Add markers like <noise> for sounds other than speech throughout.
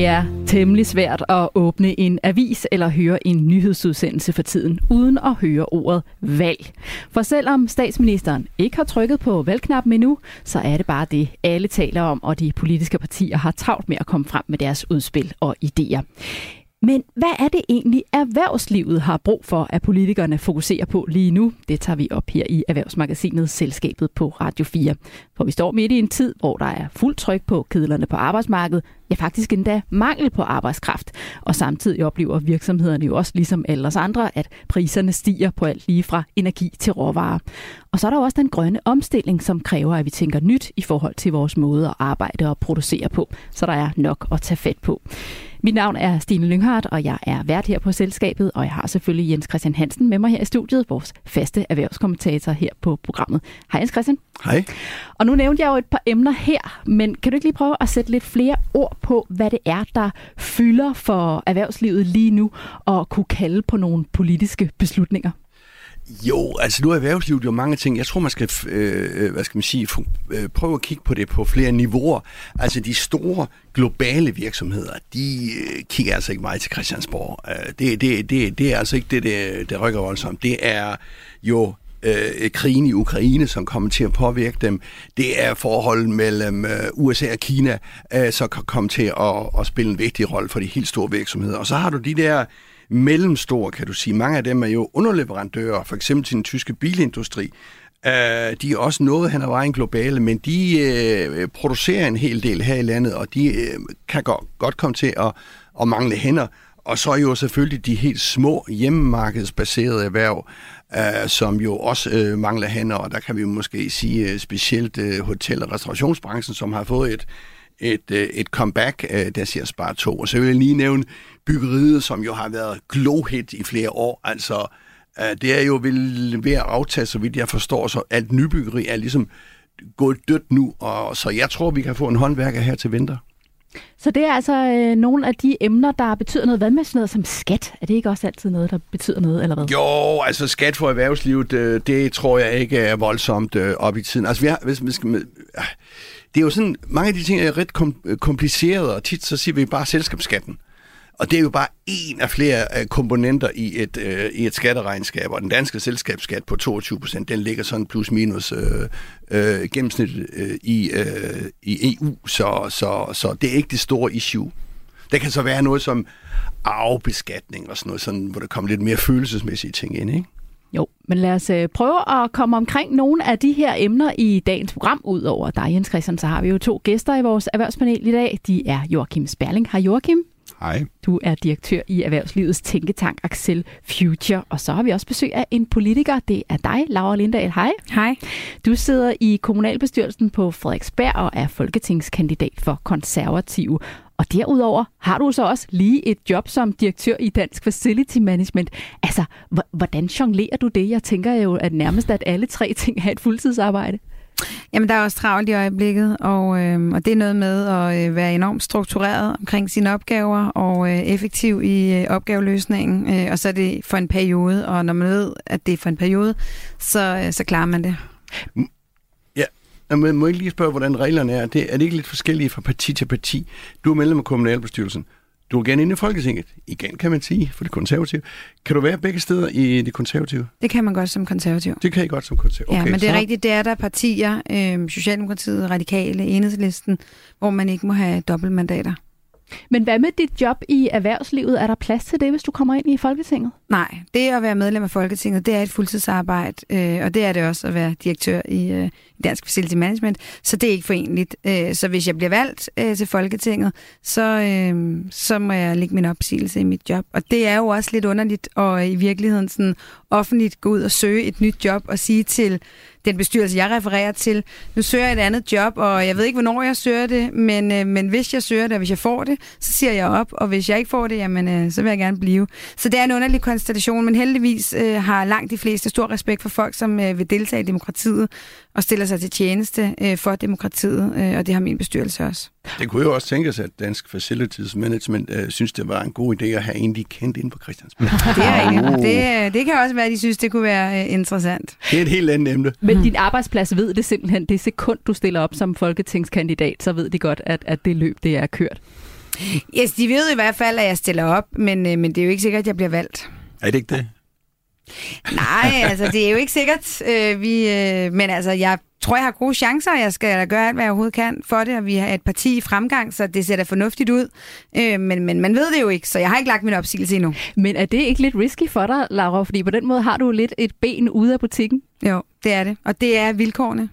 Det er temmelig svært at åbne en avis eller høre en nyhedsudsendelse for tiden, uden at høre ordet valg. For selvom statsministeren ikke har trykket på valgknappen endnu, så er det bare det, alle taler om, og de politiske partier har travlt med at komme frem med deres udspil og idéer. Men hvad er det egentlig, erhvervslivet har brug for, at politikerne fokuserer på lige nu? Det tager vi op her i Erhvervsmagasinet Selskabet på Radio 4. For vi står midt i en tid, hvor der er fuldt tryk på kedlerne på arbejdsmarkedet, ja faktisk endda mangel på arbejdskraft. Og samtidig oplever virksomhederne jo også, ligesom alle os andre, at priserne stiger på alt lige fra energi til råvarer. Og så er der også den grønne omstilling, som kræver, at vi tænker nyt i forhold til vores måde at arbejde og producere på. Så der er nok at tage fat på. Mit navn er Stine Lynghardt, og jeg er vært her på selskabet, og jeg har selvfølgelig Jens Christian Hansen med mig her i studiet, vores faste erhvervskommentator her på programmet. Hej Jens Christian. Hej. Og nu nævnte jeg jo et par emner her, men kan du ikke lige prøve at sætte lidt flere ord på, hvad det er, der fylder for erhvervslivet lige nu, og kunne kalde på nogle politiske beslutninger? Jo, altså nu er erhvervslivet jo mange ting. Jeg tror, man skal, øh, øh, hvad skal man sige, øh, prøve at kigge på det på flere niveauer. Altså de store globale virksomheder, de øh, kigger altså ikke meget til Christiansborg. Øh, det, det, det, det er altså ikke det, det, det rykker voldsomt. Det er jo øh, krigen i Ukraine, som kommer til at påvirke dem. Det er forholdet mellem øh, USA og Kina, øh, som kan komme til at, at spille en vigtig rolle for de helt store virksomheder. Og så har du de der mellemstore, kan du sige. Mange af dem er jo underleverandører, for eksempel til den tyske bilindustri. Øh, de er også noget hen ad vejen globale, men de øh, producerer en hel del her i landet, og de øh, kan godt, godt komme til at, at mangle hænder. Og så er jo selvfølgelig de helt små hjemmemarkedsbaserede erhverv, øh, som jo også øh, mangler hænder, og der kan vi måske sige øh, specielt øh, hotel- og restaurationsbranchen, som har fået et, et, øh, et comeback, øh, der siger Spar to. Og så vil jeg lige nævne byggeriet, som jo har været glohit i flere år. Altså, øh, det er jo ved at aftage, så vidt jeg forstår, så alt nybyggeri er ligesom gået dødt nu, og så jeg tror, vi kan få en håndværker her til vinter. Så det er altså øh, nogle af de emner, der betyder noget. Hvad med sådan noget som skat? Er det ikke også altid noget, der betyder noget, eller hvad? Jo, altså skat for erhvervslivet, det, det tror jeg ikke er voldsomt øh, op i tiden. Altså vi har, hvis, hvis, øh, det er jo sådan, mange af de ting er ret kom, komplicerede, og tit så siger vi bare selskabsskatten. Og det er jo bare en af flere øh, komponenter i et, øh, i et skatteregnskab, og den danske selskabsskat på 22 procent, den ligger sådan plus minus øh, øh, gennemsnit øh, i, øh, i EU, så, så, så det er ikke det store issue. Det kan så være noget som arvebeskatning og sådan noget, sådan, hvor der kommer lidt mere følelsesmæssige ting ind, ikke? Jo, men lad os øh, prøve at komme omkring nogle af de her emner i dagens program. Udover dig, Jens Christian, så har vi jo to gæster i vores erhvervspanel i dag. De er Joachim Sperling. Hej Joachim. Hej. Du er direktør i Erhvervslivets tænketank Axel Future, og så har vi også besøg af en politiker. Det er dig, Laura Lindahl. Hej. Hej. Du sidder i kommunalbestyrelsen på Frederiksberg og er folketingskandidat for konservative. Og derudover har du så også lige et job som direktør i Dansk Facility Management. Altså, hvordan jonglerer du det? Jeg tænker jo, at nærmest at alle tre ting er et fuldtidsarbejde. Jamen, der er også travlt i øjeblikket, og, øh, og det er noget med at øh, være enormt struktureret omkring sine opgaver og øh, effektiv i øh, opgaveløsningen, øh, og så er det for en periode, og når man ved, at det er for en periode, så, øh, så klarer man det. Ja, men må jeg lige spørge, hvordan reglerne er? Det, er det ikke lidt forskellige fra parti til parti? Du er medlem af kommunalbestyrelsen. Du er gerne inde i Folketinget. Igen kan man sige, for det konservative. Kan du være begge steder i det konservative? Det kan man godt som konservativ. Det kan I godt som konservativ. Okay, ja, men det er så... rigtigt, det er der partier, øh, Socialdemokratiet, Radikale, Enhedslisten, hvor man ikke må have dobbeltmandater. Men hvad med dit job i erhvervslivet? Er der plads til det, hvis du kommer ind i Folketinget? Nej, det at være medlem af Folketinget, det er et fuldtidsarbejde, øh, og det er det også at være direktør i, øh, Dansk Facility Management, så det er ikke forenligt. Øh, så hvis jeg bliver valgt øh, til Folketinget, så, øh, så må jeg lægge min opsigelse i mit job. Og det er jo også lidt underligt at øh, i virkeligheden sådan offentligt gå ud og søge et nyt job og sige til den bestyrelse, jeg refererer til. Nu søger jeg et andet job, og jeg ved ikke, hvornår jeg søger det, men, øh, men hvis jeg søger det, og hvis jeg får det, så siger jeg op, og hvis jeg ikke får det, jamen, øh, så vil jeg gerne blive. Så det er en underlig konstellation, men heldigvis øh, har langt de fleste stor respekt for folk, som øh, vil deltage i demokratiet og stiller sig til tjeneste øh, for demokratiet, øh, og det har min bestyrelse også. Det kunne jo også tænkes, at Dansk Facilities Management øh, synes, det var en god idé at have en, de kendte ind på Christiansborg. <laughs> det, er, det, det kan også være, at de synes, det kunne være øh, interessant. Det er et helt andet emne. Men din arbejdsplads ved det simpelthen, det sekund, du stiller op som folketingskandidat, så ved de godt, at, at det løb, det er kørt. Yes, de ved i hvert fald, at jeg stiller op, men, øh, men det er jo ikke sikkert, at jeg bliver valgt. Er det ikke det? Nej, altså det er jo ikke sikkert. Øh, vi, øh, men altså, jeg tror, jeg har gode chancer, jeg skal gøre alt, hvad jeg overhovedet kan for det, og vi har et parti i fremgang, så det ser da fornuftigt ud. Øh, men, men man ved det jo ikke, så jeg har ikke lagt min opsigelse endnu. Men er det ikke lidt risky for dig, Laura? Fordi på den måde har du lidt et ben ude af butikken. Jo, det er det. Og det er vilkårene.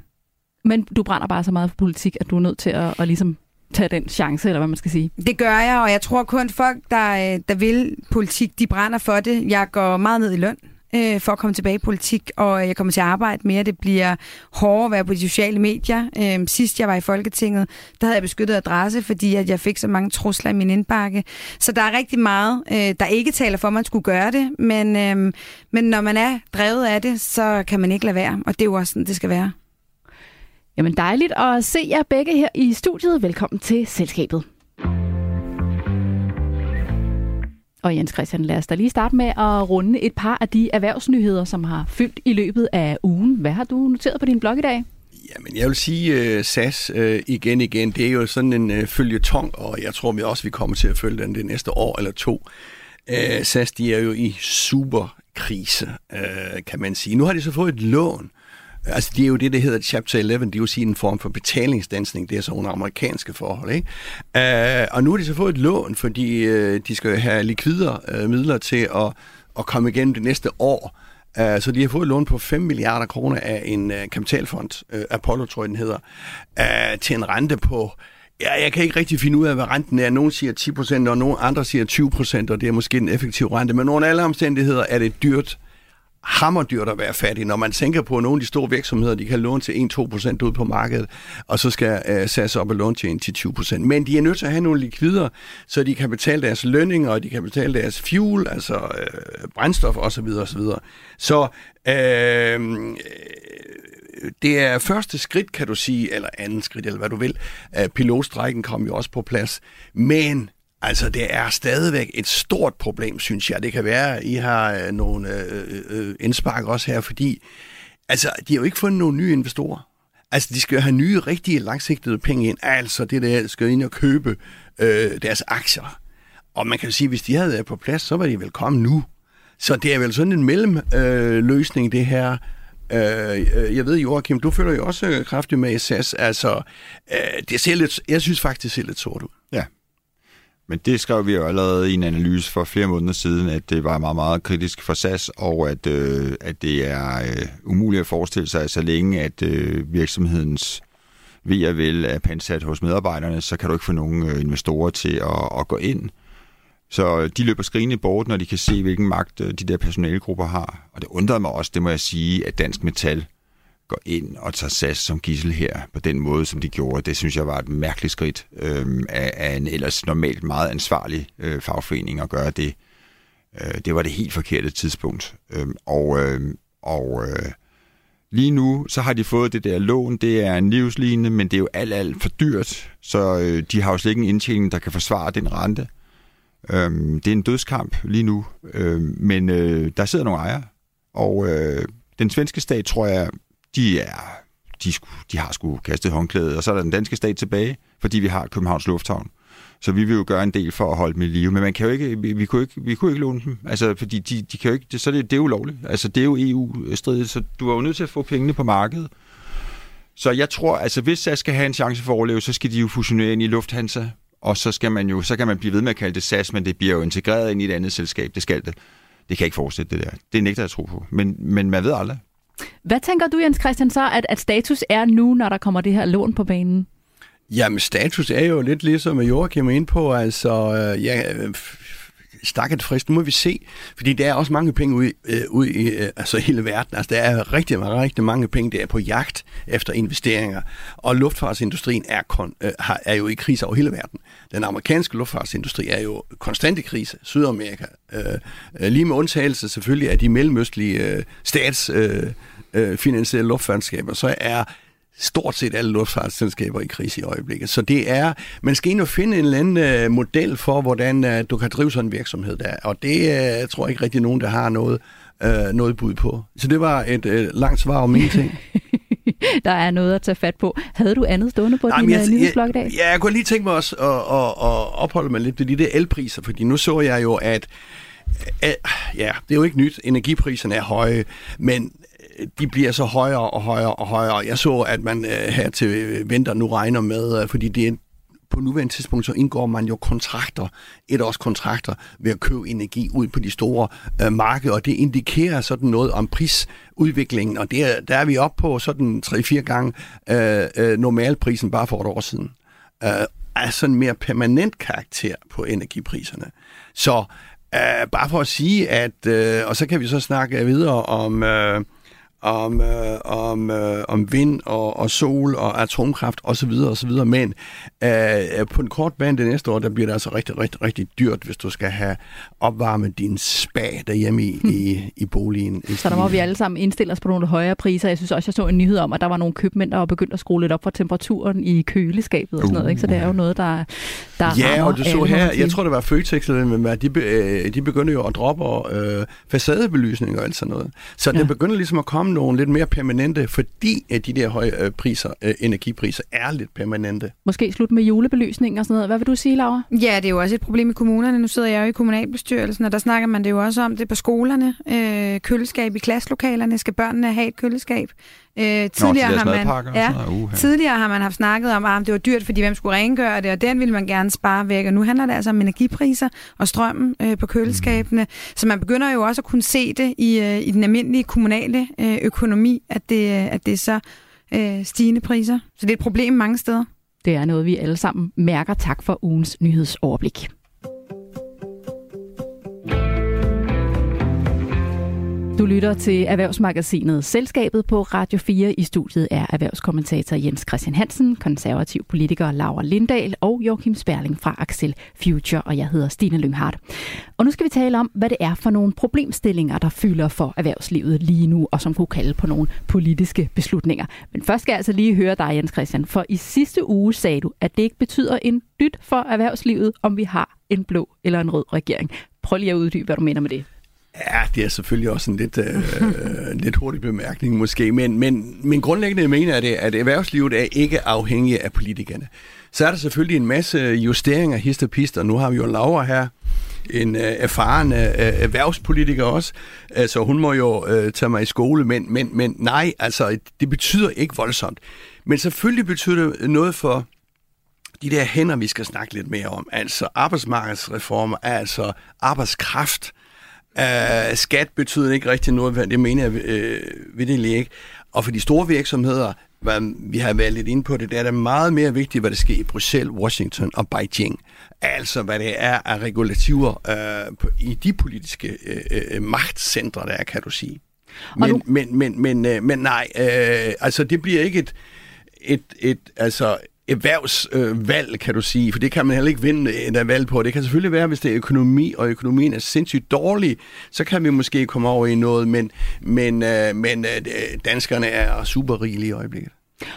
Men du brænder bare så meget for politik, at du er nødt til at, at ligesom tage den chance, eller hvad man skal sige. Det gør jeg, og jeg tror kun folk, der, øh, der vil politik, de brænder for det. Jeg går meget ned i løn øh, for at komme tilbage i politik, og jeg kommer til at arbejde mere. Det bliver hårdere at være på de sociale medier. Øh, sidst jeg var i Folketinget, der havde jeg beskyttet adresse, fordi at jeg fik så mange trusler i min indbakke. Så der er rigtig meget, øh, der ikke taler for, at man skulle gøre det, men, øh, men når man er drevet af det, så kan man ikke lade være, og det er jo også sådan, det skal være. Jamen dejligt at se jer begge her i studiet. Velkommen til Selskabet. Og Jens Christian, lad os da lige starte med at runde et par af de erhvervsnyheder, som har fyldt i løbet af ugen. Hvad har du noteret på din blog i dag? Jamen, jeg vil sige uh, SAS uh, igen igen. Det er jo sådan en uh, følgetong, og jeg tror vi også, vi kommer til at følge den det næste år eller to. Uh, SAS, de er jo i super krise, uh, kan man sige. Nu har de så fået et lån Altså, det er jo det, der hedder Chapter 11. Det er jo sige en form for betalingsdansning. Det er så under amerikanske forhold, ikke? Uh, og nu har de så fået et lån, fordi uh, de skal have likvider uh, øh, midler til at, at komme igennem det næste år. Uh, så de har fået et lån på 5 milliarder kroner af en uh, kapitalfond, uh, Apollo tror jeg den hedder, uh, til en rente på Ja, jeg kan ikke rigtig finde ud af, hvad renten er. Nogle siger 10%, og nogle andre siger 20%, og det er måske en effektiv rente. Men under alle omstændigheder er det dyrt hammerdyrt at være fattig, når man tænker på, at nogle af de store virksomheder, de kan låne til 1-2% ud på markedet, og så skal øh, uh, SAS op og låne til 1-20%. Men de er nødt til at have nogle likvider, så de kan betale deres lønninger, og de kan betale deres fuel, altså øh, brændstof osv. osv. Så øh, det er første skridt, kan du sige, eller anden skridt, eller hvad du vil. Øh, Pilotstrækken kom jo også på plads, men Altså, det er stadigvæk et stort problem, synes jeg. Det kan være, at I har øh, nogle øh, øh, øh, indspark også her, fordi altså, de har jo ikke fundet nogle nye investorer. Altså, de skal jo have nye, rigtige, langsigtede penge ind. Altså, det der skal ind og købe øh, deres aktier. Og man kan jo sige, at hvis de havde været på plads, så var de velkommen nu. Så det er vel sådan en mellemløsning, øh, det her. Øh, øh, jeg ved, Joachim, du følger jo også kraftigt med i SAS. Altså, øh, det ser lidt, jeg synes faktisk, det ser lidt sort ud. Ja, men det skrev vi jo allerede i en analyse for flere måneder siden, at det var meget, meget kritisk for SAS, og at, øh, at det er øh, umuligt at forestille sig, at så længe at øh, virksomhedens ved og vel er pansat hos medarbejderne, så kan du ikke få nogen øh, investorer til at, at gå ind. Så de løber skrigende bort, når de kan se, hvilken magt øh, de der personalegrupper har. Og det undrede mig også, det må jeg sige, at Dansk Metal går ind og tager SAS som gissel her på den måde, som de gjorde. Det synes jeg var et mærkeligt skridt øh, af, af en ellers normalt meget ansvarlig øh, fagforening at gøre det. Øh, det var det helt forkerte tidspunkt. Øh, og øh, og øh, lige nu, så har de fået det der lån. Det er en livslignende, men det er jo alt, alt for dyrt. Så øh, de har jo slet ikke en indtjening, der kan forsvare den rente. Øh, det er en dødskamp lige nu. Øh, men øh, der sidder nogle ejere. Og øh, den svenske stat, tror jeg, de er de, de har sgu kastet håndklædet, og så er der den danske stat tilbage, fordi vi har Københavns Lufthavn. Så vi vil jo gøre en del for at holde dem i live, men man kan jo ikke, vi, vi, kunne ikke, vi kunne ikke låne dem, altså, fordi de, de kan jo ikke, det, så det, det er jo lovligt. Altså, det er jo EU-stridigt, så du er jo nødt til at få pengene på markedet. Så jeg tror, altså hvis SAS skal have en chance for at overleve, så skal de jo fusionere ind i Lufthansa, og så skal man jo, så kan man blive ved med at kalde det SAS, men det bliver jo integreret ind i et andet selskab, det skal det. Det kan ikke fortsætte det der. Det nægter jeg at tro på. Men, men man ved aldrig. Hvad tænker du, Jens Christian, så, at, at status er nu, når der kommer det her lån på banen? Jamen, status er jo lidt ligesom Joachim er ind på, altså, øh, ja, øh, stakket frist, nu må vi se, fordi der er også mange penge ude, øh, ude i øh, altså hele verden. Altså, der er rigtig, rigtig mange penge, der er på jagt efter investeringer, og luftfartsindustrien er, kon, øh, er jo i krise over hele verden. Den amerikanske luftfartsindustri er jo konstant i krise. Sydamerika, øh, øh lige med undtagelse selvfølgelig af de mellemøstlige øh, statsfinansierede øh, øh, luftfartsskaber, så er stort set alle luftfartsselskaber i krise i øjeblikket. Så det er, man skal ind og finde en eller anden uh, model for, hvordan uh, du kan drive sådan en virksomhed der. Og det uh, tror jeg ikke rigtig nogen, der har noget, uh, noget bud på. Så det var et uh, langt svar om ingenting. <laughs> der er noget at tage fat på. Havde du andet stående på din jeg, nyhedsblog i dag? Ja, jeg kunne lige tænke mig også at, at, at opholde mig lidt ved de der elpriser, fordi nu så jeg jo, at ja, det er jo ikke nyt. Energipriserne er høje, men de bliver så højere og højere og højere. Jeg så, at man øh, her til øh, vinter nu regner med, øh, fordi det er på nuværende tidspunkt, så indgår man jo kontrakter, et års kontrakter, ved at købe energi ud på de store øh, markeder, og det indikerer sådan noget om prisudviklingen, og det er, der er vi oppe på sådan 3-4 gange øh, øh, normalprisen bare for et år siden. Øh, er sådan mere permanent karakter på energipriserne. Så øh, bare for at sige, at, øh, og så kan vi så snakke videre om... Øh, om, øh, om, øh, om vind og, og sol og atomkraft osv. osv. Men øh, på en kort bane det næste år, der bliver det altså rigtig, rigtig, rigtig dyrt, hvis du skal have opvarmet din spa derhjemme i, hmm. i, i boligen. I så der må vi alle sammen indstille os på nogle højere priser. Jeg synes også, jeg så en nyhed om, at der var nogle købmænd, der var begyndt at skrue lidt op for temperaturen i køleskabet og sådan noget. Ikke? Så det er jo noget, der, der Ja, og du så her, jeg tror det var Føtex, eller de, øh, de begynder jo at droppe øh, facadebelysning og alt sådan noget. Så ja. det begynder ligesom at komme nogle lidt mere permanente, fordi at de der høje øh, priser, øh, energipriser er lidt permanente. Måske slut med julebelysning og sådan noget. Hvad vil du sige, Laura? Ja, det er jo også et problem i kommunerne. Nu sidder jeg jo i kommunalbestyrelsen, og der snakker man det jo også om det på skolerne. Øh, køleskab i klasselokalerne. Skal børnene have et køleskab? Øh, tidligere, Nå, har man, ja, uh, tidligere har man haft snakket om, at det var dyrt, fordi hvem skulle rengøre det, og den ville man gerne spare væk. Og nu handler det altså om energipriser og strømmen øh, på køleskabene. Mm. Så man begynder jo også at kunne se det i, øh, i den almindelige kommunale øh, økonomi, at det, at det er så øh, stigende priser. Så det er et problem mange steder. Det er noget, vi alle sammen mærker. Tak for ugens nyhedsoverblik. Du lytter til Erhvervsmagasinet Selskabet på Radio 4. I studiet er erhvervskommentator Jens Christian Hansen, konservativ politiker Laura Lindahl og Joachim Sperling fra Axel Future, og jeg hedder Stine Lynghardt. Og nu skal vi tale om, hvad det er for nogle problemstillinger, der fylder for erhvervslivet lige nu, og som kunne kalde på nogle politiske beslutninger. Men først skal jeg altså lige høre dig, Jens Christian, for i sidste uge sagde du, at det ikke betyder en dyt for erhvervslivet, om vi har en blå eller en rød regering. Prøv lige at uddybe, hvad du mener med det. Ja, det er selvfølgelig også en lidt, øh, lidt hurtig bemærkning måske, men, men, men grundlæggende mener jeg det, at erhvervslivet er ikke afhængig af politikerne. Så er der selvfølgelig en masse justeringer, hist og pist, og nu har vi jo Laura her, en øh, erfaren øh, erhvervspolitiker også, øh, så hun må jo øh, tage mig i skole, men, men, men nej, altså det betyder ikke voldsomt. Men selvfølgelig betyder det noget for de der hænder, vi skal snakke lidt mere om, altså arbejdsmarkedsreformer, altså arbejdskraft, Uh, skat betyder ikke rigtig noget, det mener jeg uh, ved det ikke. Og for de store virksomheder, hvad vi har været lidt inde på det, der er det meget mere vigtigt, hvad der sker i Bruxelles, Washington og Beijing. Altså, hvad det er af regulativer uh, i de politiske uh, magtcentre, der er, kan du sige. Men, du... men, men, men, men, men nej, uh, altså det bliver ikke et, et, et altså erhvervsvalg, kan du sige, for det kan man heller ikke vinde øh, et valg på. Det kan selvfølgelig være, hvis det er økonomi, og økonomien er sindssygt dårlig, så kan vi måske komme over i noget, men, men, øh, men øh, danskerne er super rigelige i øjeblikket.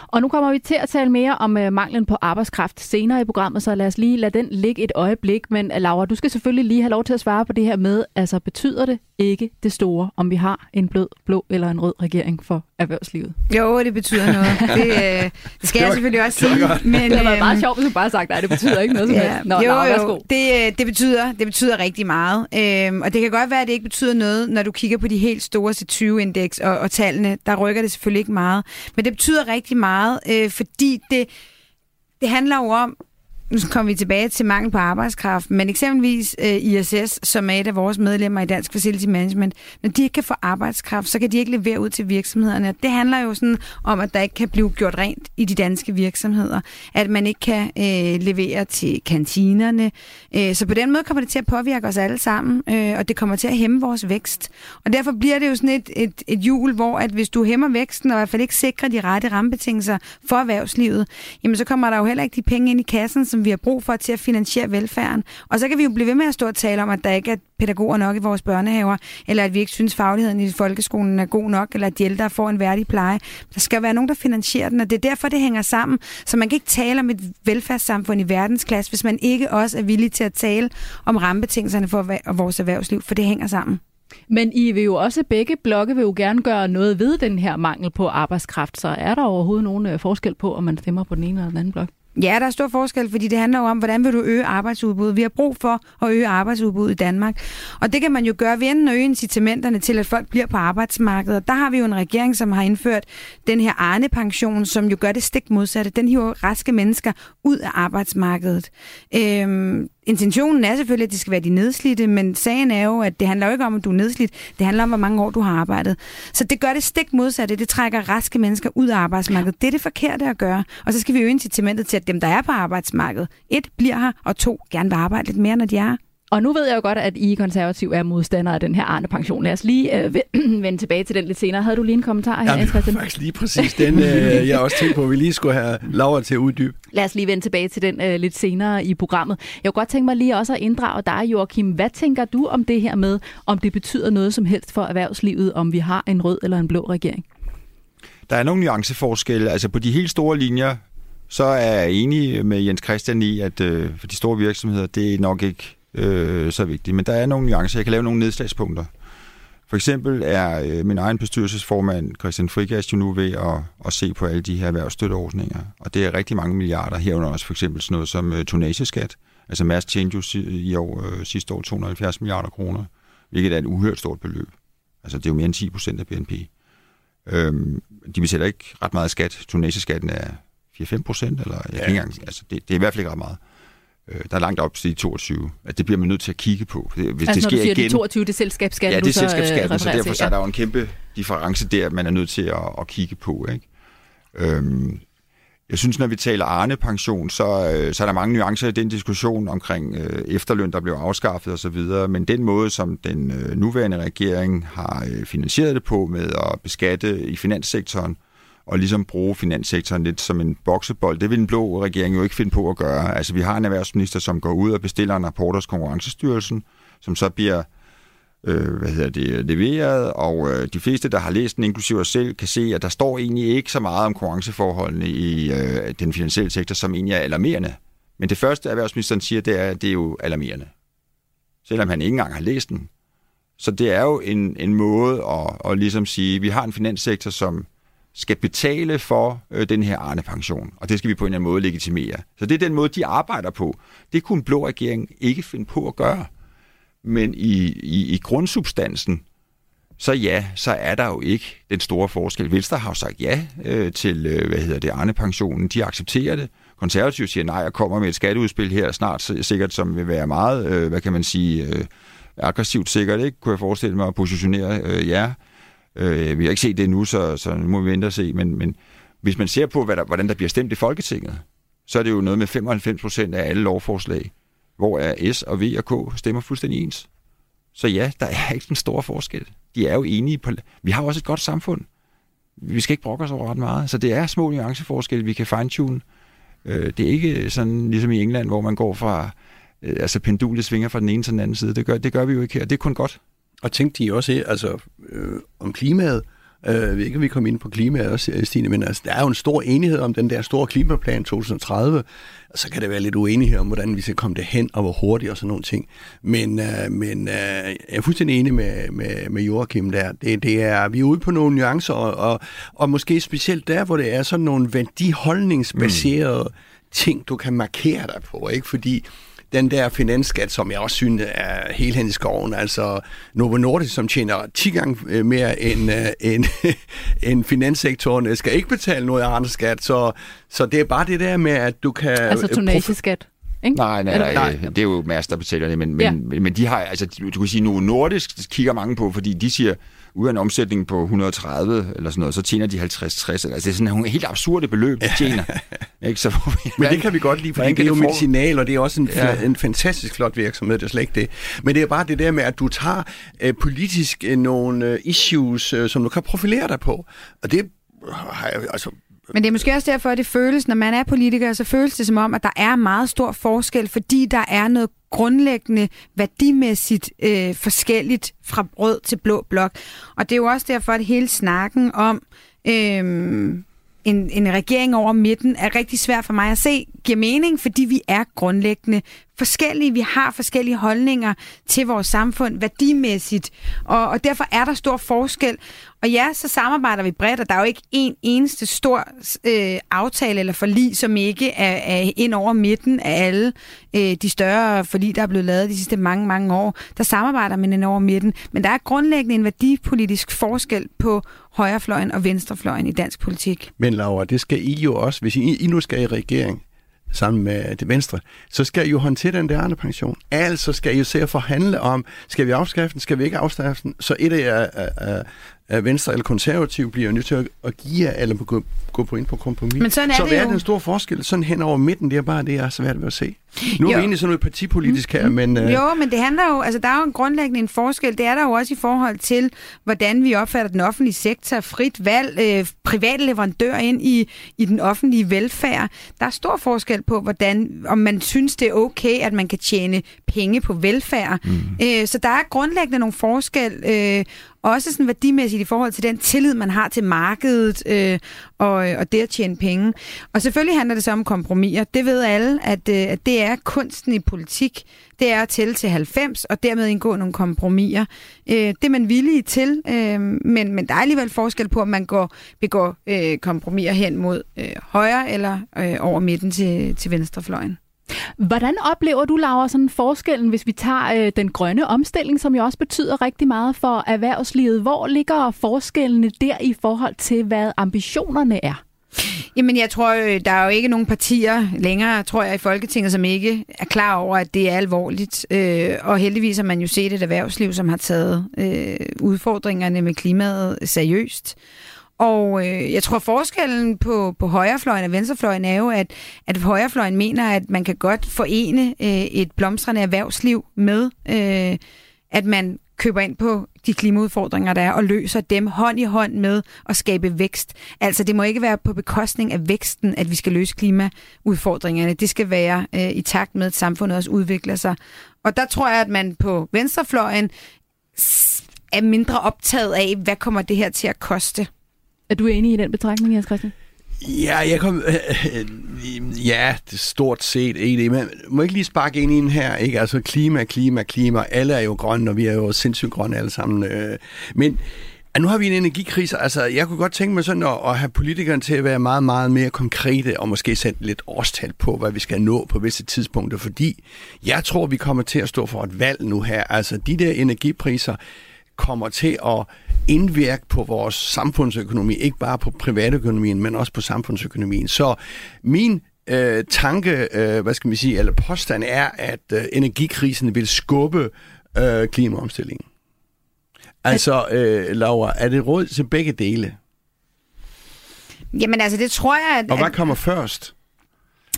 Og nu kommer vi til at tale mere om uh, manglen på arbejdskraft senere i programmet, så lad os lige lade den ligge et øjeblik. Men uh, Laura, du skal selvfølgelig lige have lov til at svare på det her med, altså betyder det ikke det store, om vi har en blød, blå eller en rød regering for erhvervslivet? Jo, det betyder noget. <laughs> det, uh, det skal det var, jeg selvfølgelig også sige. Men, det var meget sjovt, hvis du bare sagt, nej, det betyder ikke noget som ja, helst. Nå, jo, Laura, jo, det, det, betyder, det betyder rigtig meget. Uh, og det kan godt være, at det ikke betyder noget, når du kigger på de helt store C20-indeks og, og tallene. Der rykker det selvfølgelig ikke meget. Men det betyder rigtig meget, øh, fordi det, det handler jo om, nu kommer vi tilbage til mangel på arbejdskraft, men eksempelvis øh, ISS, som er et af vores medlemmer i Dansk Facility Management, når de ikke kan få arbejdskraft, så kan de ikke levere ud til virksomhederne. Det handler jo sådan om, at der ikke kan blive gjort rent i de danske virksomheder, at man ikke kan øh, levere til kantinerne. Øh, så på den måde kommer det til at påvirke os alle sammen, øh, og det kommer til at hæmme vores vækst. Og derfor bliver det jo sådan et, et, et hjul, hvor at hvis du hæmmer væksten, og i hvert fald ikke sikrer de rette rammebetingelser for erhvervslivet, jamen så kommer der jo heller ikke de penge ind i kassen, som vi har brug for til at finansiere velfærden. Og så kan vi jo blive ved med at stå og tale om, at der ikke er pædagoger nok i vores børnehaver, eller at vi ikke synes, fagligheden i folkeskolen er god nok, eller at de ældre får en værdig pleje. Der skal være nogen, der finansierer den, og det er derfor, det hænger sammen. Så man kan ikke tale om et velfærdssamfund i verdensklasse, hvis man ikke også er villig til at tale om rammebetingelserne for vores erhvervsliv, for det hænger sammen. Men I vil jo også, begge blokke vil jo gerne gøre noget ved den her mangel på arbejdskraft, så er der overhovedet nogen øh, forskel på, om man stemmer på den ene eller den anden blok? Ja, der er stor forskel, fordi det handler jo om, hvordan vil du øge arbejdsudbuddet. Vi har brug for at øge arbejdsudbuddet i Danmark. Og det kan man jo gøre ved enten at øge incitamenterne til, at folk bliver på arbejdsmarkedet. Og der har vi jo en regering, som har indført den her Arne-pension, som jo gør det stik modsatte. Den hiver raske mennesker ud af arbejdsmarkedet. Øhm, intentionen er selvfølgelig, at det skal være de nedslidte, men sagen er jo, at det handler jo ikke om, at du er nedslidt. Det handler om, hvor mange år du har arbejdet. Så det gør det stik modsatte. Det trækker raske mennesker ud af arbejdsmarkedet. Det er det forkerte at gøre. Og så skal vi øge incitamentet til, at dem, der er på arbejdsmarkedet, et, bliver her, og to, gerne vil arbejde lidt mere, når de er og nu ved jeg jo godt, at I konservativ er modstandere af den her Arne-pension. Lad os lige øh, <clears throat> vende tilbage til den lidt senere. Havde du lige en kommentar her, ja, Christian? <laughs> faktisk lige præcis den, øh, jeg også tænkt på, at vi lige skulle have Laura til at uddybe. Lad os lige vende tilbage til den øh, lidt senere i programmet. Jeg kunne godt tænke mig lige også at inddrage dig, Joachim. Hvad tænker du om det her med, om det betyder noget som helst for erhvervslivet, om vi har en rød eller en blå regering? Der er nogle nuanceforskelle. Altså på de helt store linjer, så er jeg enig med Jens Christian i, at øh, for de store virksomheder, det er nok ikke øh, så vigtigt. Men der er nogle nuancer. Jeg kan lave nogle nedslagspunkter. For eksempel er øh, min egen bestyrelsesformand, Christian Frigas, jo nu ved at, at se på alle de her erhvervsstøtteordninger. Og det er rigtig mange milliarder herunder også for eksempel sådan noget som øh, tonageskat. Altså Mads tjente jo i år, øh, sidste år 270 milliarder kroner, hvilket er et uhørt stort beløb. Altså det er jo mere end 10 procent af BNP. Øhm, de betaler ikke ret meget skat. Tonageskatten er 4-5 procent, eller jeg ja. kan ikke engang, altså det, det er i hvert fald ikke ret meget. Øh, der er langt op til de 22. At det bliver man nødt til at kigge på. Hvis altså det sker når du siger igen, de 22, det er selskabsskatten, Ja, det er selskabsskatten, så, så derfor så er der jo en kæmpe difference der, man er nødt til at, at kigge på. Ikke? Øhm, jeg synes, når vi taler Arne-pension, så, øh, så er der mange nuancer i den diskussion omkring øh, efterløn, der blev afskaffet osv., men den måde, som den øh, nuværende regering har øh, finansieret det på med at beskatte i finanssektoren, øh, og ligesom bruge finanssektoren lidt som en boksebold. Det vil en blå regering jo ikke finde på at gøre. Altså, vi har en erhvervsminister, som går ud og bestiller en rapport hos Konkurrencestyrelsen, som så bliver øh, hvad hedder det, leveret, og øh, de fleste, der har læst den, inklusive os selv, kan se, at der står egentlig ikke så meget om konkurrenceforholdene i øh, den finansielle sektor, som egentlig er alarmerende. Men det første, erhvervsministeren siger, det er, at det er jo alarmerende. Selvom han ikke engang har læst den. Så det er jo en, en måde at, at ligesom sige, at vi har en finanssektor, som skal betale for øh, den her Arne-pension, og det skal vi på en eller anden måde legitimere. Så det er den måde, de arbejder på. Det kunne en blå regering ikke finde på at gøre. Men i, i, i grundsubstansen, så ja, så er der jo ikke den store forskel. Venstre har jo sagt ja øh, til, øh, hvad hedder det, Arne-pensionen. De accepterer det. Konservative siger nej, jeg kommer med et skatteudspil her snart, sikkert som vil være meget, øh, hvad kan man sige, øh, aggressivt sikkert, ikke? Kunne jeg forestille mig at positionere øh, jer. Øh, vi har ikke set det endnu, så, så nu må vi vente og se. Men, men hvis man ser på, hvad der, hvordan der bliver stemt i Folketinget, så er det jo noget med 95 procent af alle lovforslag, hvor er S og V og K stemmer fuldstændig ens. Så ja, der er ikke en stor forskel. De er jo enige på... Vi har også et godt samfund. Vi skal ikke brokke os over ret meget. Så det er små nuanceforskelle, vi kan fine-tune. Øh, det er ikke sådan ligesom i England, hvor man går fra... Øh, altså pendulet svinger fra den ene til den anden side. Det gør, det gør vi jo ikke her. Det er kun godt. Og tænkte de også altså, øh, om klimaet? Øh, ikke, vi kommer ind på klimaet også, Stine, men altså, der er jo en stor enighed om den der store klimaplan 2030. Og så kan det være lidt uenighed om, hvordan vi skal komme det hen, og hvor hurtigt og sådan nogle ting. Men, øh, men øh, jeg er fuldstændig enig med, med, med Joachim der. Det, det er, vi er ude på nogle nuancer, og, og, og måske specielt der, hvor det er sådan nogle værdiholdningsbaserede mm. ting, du kan markere dig på. Ikke? Fordi den der finansskat, som jeg også synes er helt hen i skoven, altså Novo Nordisk, som tjener 10 gange øh, mere end, øh, end, <laughs> end finanssektoren, skal ikke betale noget andre skat, så, så det er bare det der med, at du kan... Altså øh, tonageskat? Ikke? Nej, nej, nej, nej, det er jo betaler det, men, ja. men, men de har, altså, du kan sige, Novo Nordisk kigger mange på, fordi de siger, ud af en omsætning på 130 eller sådan noget, så tjener de 50-60. Altså det er sådan nogle helt absurde beløb, de tjener. ikke? Så, <laughs> Men det kan vi godt lide, for det er jo medicinal, og det er også en, ja. en fantastisk flot virksomhed, det er slet ikke det. Men det er bare det der med, at du tager uh, politisk uh, nogle uh, issues, uh, som du kan profilere dig på. Og det har jeg, altså, men det er måske også derfor, at det føles, når man er politiker, så føles det som om, at der er meget stor forskel, fordi der er noget grundlæggende værdimæssigt øh, forskelligt fra rød til blå blok. Og det er jo også derfor, at hele snakken om øh, en, en regering over midten er rigtig svært for mig at se, giver mening, fordi vi er grundlæggende forskellige. Vi har forskellige holdninger til vores samfund værdimæssigt, og, og derfor er der stor forskel. Og ja, så samarbejder vi bredt, og der er jo ikke en eneste stor øh, aftale eller forlig, som ikke er, er ind over midten af alle øh, de større forlig, der er blevet lavet de sidste mange, mange år. Der samarbejder man ind over midten. Men der er grundlæggende en værdipolitisk forskel på højrefløjen og venstrefløjen i dansk politik. Men Laura, det skal I jo også, hvis I, I nu skal i regering sammen med det venstre, så skal I jo håndtere den der andre pension. Altså skal I jo se at forhandle om, skal vi afskaffe den, skal vi ikke afskaffe den? Så et af, af, af Venstre eller konservativ bliver jo nødt til at, give jer, eller gå, gå på ind på kompromis. Men sådan er så det hvad er jo. den store forskel? Sådan hen over midten, det er bare det, jeg er svært ved at se. Nu er Jo. vi egentlig sådan noget partipolitisk her, men... øh, Jo, men det handler jo, altså der er jo en grundlæggende en forskel. Det er der jo også i forhold til, hvordan vi opfatter den offentlige sektor, frit valg, øh, private leverandører ind i, i den offentlige velfærd. Der er stor forskel på, hvordan, om man synes, det er okay, at man kan tjene penge på velfærd. Mm. Øh, så der er grundlæggende nogle forskel, øh, også sådan værdimæssigt i forhold til den tillid, man har til markedet øh, og, og det at tjene penge. Og selvfølgelig handler det så om kompromiser. Det ved alle, at, øh, at det er kunsten i politik. Det er at tælle til 90 og dermed indgå nogle kompromiser. Øh, det er man villige til, øh, men, men der er alligevel forskel på, om man går, begår øh, kompromiser hen mod øh, højre eller øh, over midten til, til venstrefløjen. Hvordan oplever du, Laura, sådan forskellen, hvis vi tager øh, den grønne omstilling, som jo også betyder rigtig meget for erhvervslivet? Hvor ligger forskellene der i forhold til, hvad ambitionerne er? Jamen, jeg tror, øh, der er jo ikke nogen partier længere, tror jeg, i Folketinget, som ikke er klar over, at det er alvorligt. Øh, og heldigvis har man jo set et erhvervsliv, som har taget øh, udfordringerne med klimaet seriøst. Og øh, jeg tror, forskellen på, på højrefløjen og venstrefløjen er jo, at, at højrefløjen mener, at man kan godt forene øh, et blomstrende erhvervsliv med, øh, at man køber ind på de klimaudfordringer, der er, og løser dem hånd i hånd med at skabe vækst. Altså, det må ikke være på bekostning af væksten, at vi skal løse klimaudfordringerne. Det skal være øh, i takt med, at samfundet også udvikler sig. Og der tror jeg, at man på venstrefløjen er mindre optaget af, hvad kommer det her til at koste. Er du enig i den betragtning, Jens Christian? Ja, jeg kom... Øh, øh ja, det stort set det Men må jeg ikke lige sparke ind i den her, ikke? Altså klima, klima, klima. Alle er jo grønne, og vi er jo sindssygt grønne alle sammen. Øh. Men nu har vi en energikrise. Altså, jeg kunne godt tænke mig sådan at, at have politikerne til at være meget, meget mere konkrete, og måske sætte lidt årstal på, hvad vi skal nå på visse tidspunkter. Fordi jeg tror, vi kommer til at stå for et valg nu her. Altså, de der energipriser kommer til at indvirke på vores samfundsøkonomi, ikke bare på privatøkonomien, men også på samfundsøkonomien. Så min øh, tanke, øh, hvad skal man sige, eller påstand er, at øh, energikrisen vil skubbe øh, klimaomstillingen. Altså, øh, Laura, er det råd til begge dele? Jamen altså, det tror jeg, at... Og hvad kommer først?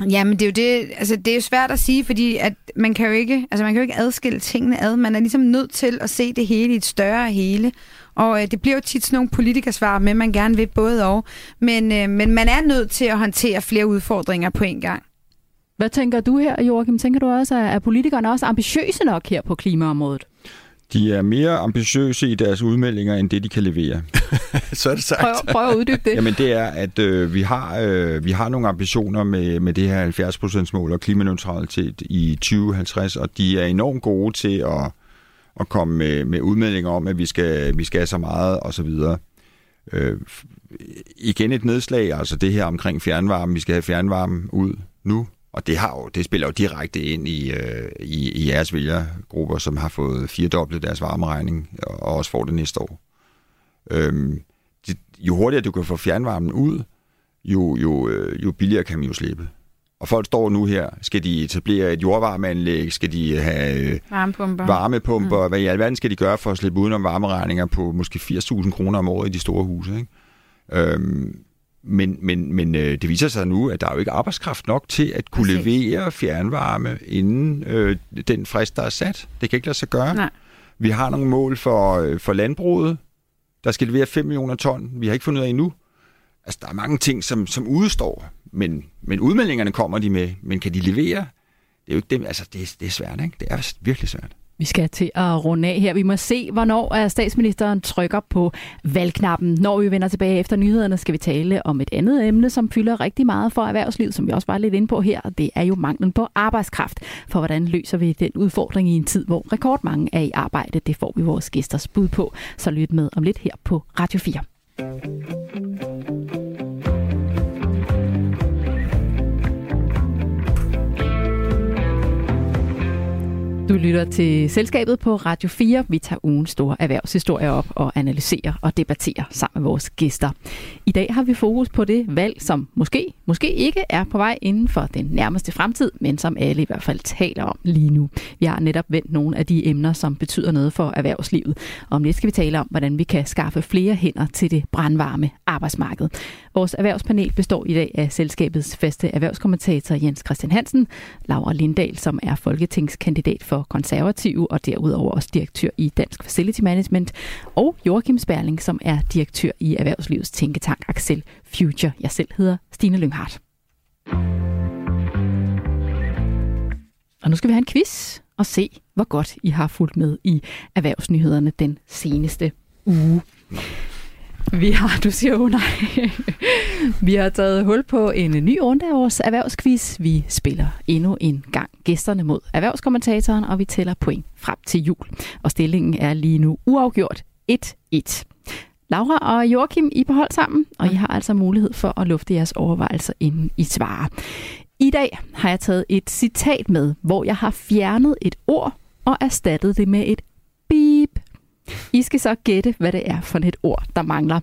Jamen, det er jo det, altså, det er jo svært at sige, fordi at man kan jo ikke, altså, man kan jo ikke adskille tingene ad. Man er ligesom nødt til at se det hele i et større hele. Og øh, det bliver jo tit sådan nogle politikersvar med, man gerne vil både og. Men, øh, men man er nødt til at håndtere flere udfordringer på en gang. Hvad tænker du her, Joachim? Tænker du også, at er politikerne også ambitiøse nok her på klimaområdet? De er mere ambitiøse i deres udmeldinger, end det de kan levere. <laughs> Så er det sagt. Prøv, prøv at uddybe det. Jamen det er, at øh, vi, har, øh, vi har nogle ambitioner med, med det her 70%-mål og klimaneutralitet i 2050, og de er enormt gode til at, at komme med, med udmeldinger om, at vi skal, vi skal have så meget osv. Øh, igen et nedslag, altså det her omkring fjernvarme, vi skal have fjernvarme ud nu, og det, har jo, det spiller jo direkte ind i, øh, i, i jeres vælgergrupper, som har fået firedoblet deres varmeregning, og også får det næste år. Øhm, det, jo hurtigere du kan få fjernvarmen ud, jo, jo, øh, jo billigere kan man jo slippe. Og folk står nu her, skal de etablere et jordvarmeanlæg, skal de have øh, Varmepumper. varmepumper, mm. hvad i alverden skal de gøre for at slippe udenom varmeregninger på måske 80.000 kroner om året i de store huse, ikke? Øhm, men men, men øh, det viser sig nu, at der er jo ikke arbejdskraft nok til at kunne Præcis. levere fjernvarme inden øh, den frist, der er sat. Det kan ikke lade sig gøre. Nej. Vi har nogle mål for, øh, for landbruget, der skal levere 5 millioner ton. Vi har ikke fundet ud af endnu. Altså, der er mange ting, som, som udstår, men, men udmeldingerne kommer de med. Men kan de levere? Det er jo ikke dem. Altså, det, er- det er svært, ikke? Det er virkelig svært. Vi skal til at runde af her. Vi må se, hvornår øh, statsministeren trykker på valgknappen. Når vi vender tilbage efter nyhederne, skal vi tale om et andet emne, som fylder rigtig meget for erhvervslivet, som vi også var lidt inde på her, og det er jo manglen på arbejdskraft. For hvordan løser vi den udfordring i en tid, hvor rekordmange er i arbejde? Det får vi vores gæsters bud på. Så lyt med om lidt her på Radio 4. Du lytter til Selskabet på Radio 4. Vi tager ugen store erhvervshistorier op og analyserer og debatterer sammen med vores gæster. I dag har vi fokus på det valg, som måske, måske ikke er på vej inden for den nærmeste fremtid, men som alle i hvert fald taler om lige nu. Vi har netop vendt nogle af de emner, som betyder noget for erhvervslivet. Og Om lidt skal vi tale om, hvordan vi kan skaffe flere hænder til det brandvarme arbejdsmarked. Vores erhvervspanel består i dag af selskabets faste erhvervskommentator Jens Christian Hansen, Laura Lindahl, som er folketingskandidat for konservative og derudover også direktør i Dansk Facility Management, og Joachim Sperling, som er direktør i Erhvervslivets tænketank Axel Future. Jeg selv hedder Stine Lynghardt. Og nu skal vi have en quiz og se, hvor godt I har fulgt med i erhvervsnyhederne den seneste uge. Vi har, du siger jo nej. Vi har taget hul på en ny runde af vores erhvervsquiz. Vi spiller endnu en gang gæsterne mod erhvervskommentatoren, og vi tæller point frem til jul. Og stillingen er lige nu uafgjort 1-1. Laura og Joachim, I på hold sammen, og I har altså mulighed for at lufte jeres overvejelser, inden I svarer. I dag har jeg taget et citat med, hvor jeg har fjernet et ord og erstattet det med et. I skal så gætte, hvad det er for et ord, der mangler. Er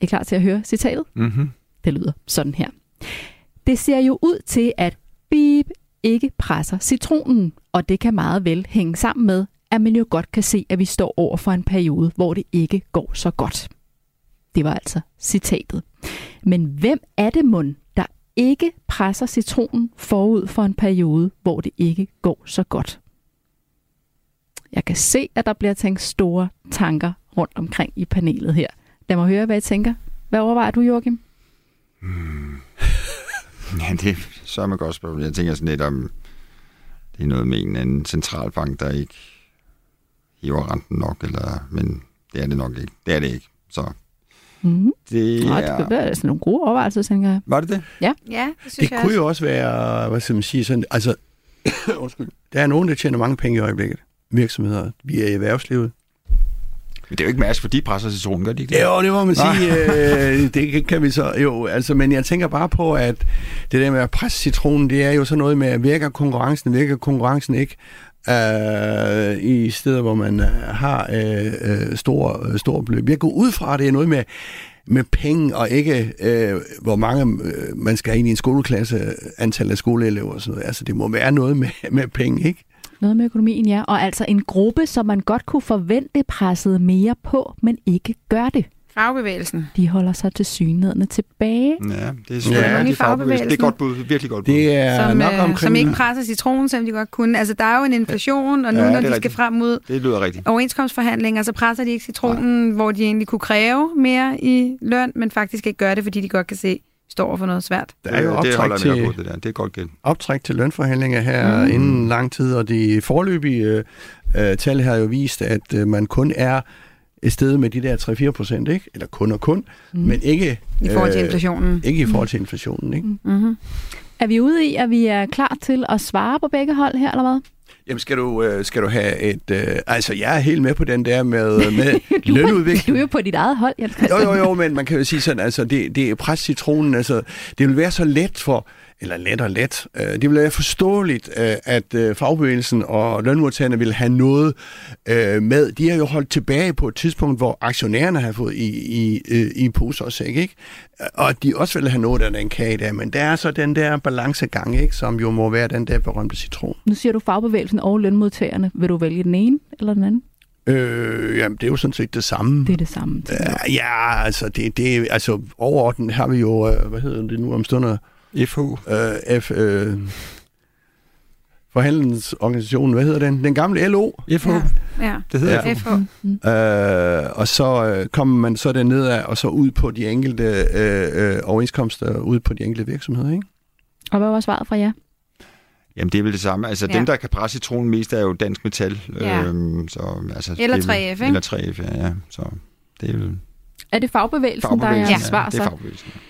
I klar til at høre citatet? Mm-hmm. Det lyder sådan her. Det ser jo ud til, at beep ikke presser citronen, og det kan meget vel hænge sammen med, at man jo godt kan se, at vi står over for en periode, hvor det ikke går så godt. Det var altså citatet. Men hvem er det mund, der ikke presser citronen forud for en periode, hvor det ikke går så godt? Jeg kan se, at der bliver tænkt store tanker rundt omkring i panelet her. Lad mig høre, hvad I tænker. Hvad overvejer du, Joachim? Hmm. <laughs> ja, det er så man godt spørgsmål. Jeg tænker sådan lidt om, det er noget med en anden centralbank, der ikke hiver renten nok, eller, men det er det nok ikke. Det er det ikke. Så Mm-hmm. det Nå, er... det være sådan nogle gode overvejelser, tænker jeg. Var det det? Ja, det synes Det jeg kunne også. jo også være, hvad skal man sige, sådan, altså, <coughs> undskyld, der er nogen, der tjener mange penge i øjeblikket. Virksomheder, vi er i erhvervslivet. Men det er jo ikke mærke, for de presser citronen, gør de ikke det? Jo, det må man sige. <laughs> Øh, det kan vi så, jo, altså, men jeg tænker bare på, at det der med at presse citronen, det er jo sådan noget med, at virker konkurrencen, virker konkurrencen ikke øh, i steder, hvor man øh, har øh, øh, store, øh, store beløb. Jeg går ud fra, at det er noget med, med penge, og ikke øh, hvor mange øh, man skal have ind i en skoleklasse, antal af skoleelever og sådan noget. Altså, det må være noget med, med penge, ikke? Noget med økonomien, ja. Og altså en gruppe, som man godt kunne forvente pressede mere på, men ikke gør det. Fagbevægelsen. De holder sig til synligheden tilbage. Ja, det er Ja. i det er fagbevægelsen. Det er godt bud. Virkelig godt bud. Det er Som, nok øh, omkring... som ikke presser citronen, selvom de godt kunne. Altså, der er jo en inflation, og nu, Ja, ja, når de skal rigtigt. frem mod det lyder rigtigt. overenskomstforhandlinger, så presser de ikke citronen, Nej. hvor de egentlig kunne kræve mere i løn, men faktisk ikke gør det, fordi de godt kan se, står over for noget svært. Der er jo det optræk holder jeg med til, godt på, det der. Det er godt gæt. optræk til lønforhandlinger her mm. inden lang tid, og de forløbige øh, øh, tal har jo vist, at øh, man kun er et sted med de der 3-4 procent, ikke? Eller kun og kun, mm. men ikke, I forhold til øh, inflationen. ikke i forhold til inflationen, ikke? Mm-hmm. Er vi ude i, at vi er klar til at svare på begge hold her, eller hvad? Jamen, skal du, øh, skal du have et... Øh, altså, jeg er helt med på den der med, med <laughs> Du, lønudvikling. du er jo på dit eget hold, Jens Jo, Christian. jo, jo, men man kan jo sige sådan, altså, det, det er pres citronen, altså, det vil være så let for, eller let og let, øh, det vil være forståeligt, øh, at øh, fagbevægelsen og lønmodtagerne vil have noget øh, med. De har jo holdt tilbage på et tidspunkt, hvor aktionærerne har fået i, i, øh, i pose og sæk, ikke? Og de også vil have noget af den kage der, men der er så den der balancegang, ikke? Som jo må være den der berømte citron. Nu siger du fagbevægelsen og lønmodtagerne. Vil du vælge den ene eller den anden? Øh, jamen, det er jo sådan set det samme. Det er det samme. Øh, Ja, altså, det, det, altså overordnet har vi jo, øh, hvad hedder det nu om stunder, FH. øh, F, øh, forhandlingsorganisationen, hvad hedder den? Den gamle LO. FH. Ja, ja. Det hedder Ja. FH. FH. Øh, og så øh, kommer man så derned af, og så ud på de enkelte øh, øh, overenskomster, ud på de enkelte virksomheder, ikke? Og hvad var svaret fra jer? Jamen, det er vel det samme. Altså, Ja. ja. dem, der kan presse citronen mest, er jo Dansk Metal. Ja. Øhm, så, altså, Eller det er vel- 3F, ikke? Eller 3F, ja. ja. Så det er vel Er det fagbevægelsen, der er fagbevægelsen. ja. svar det så? er fagbevægelsen. Ja,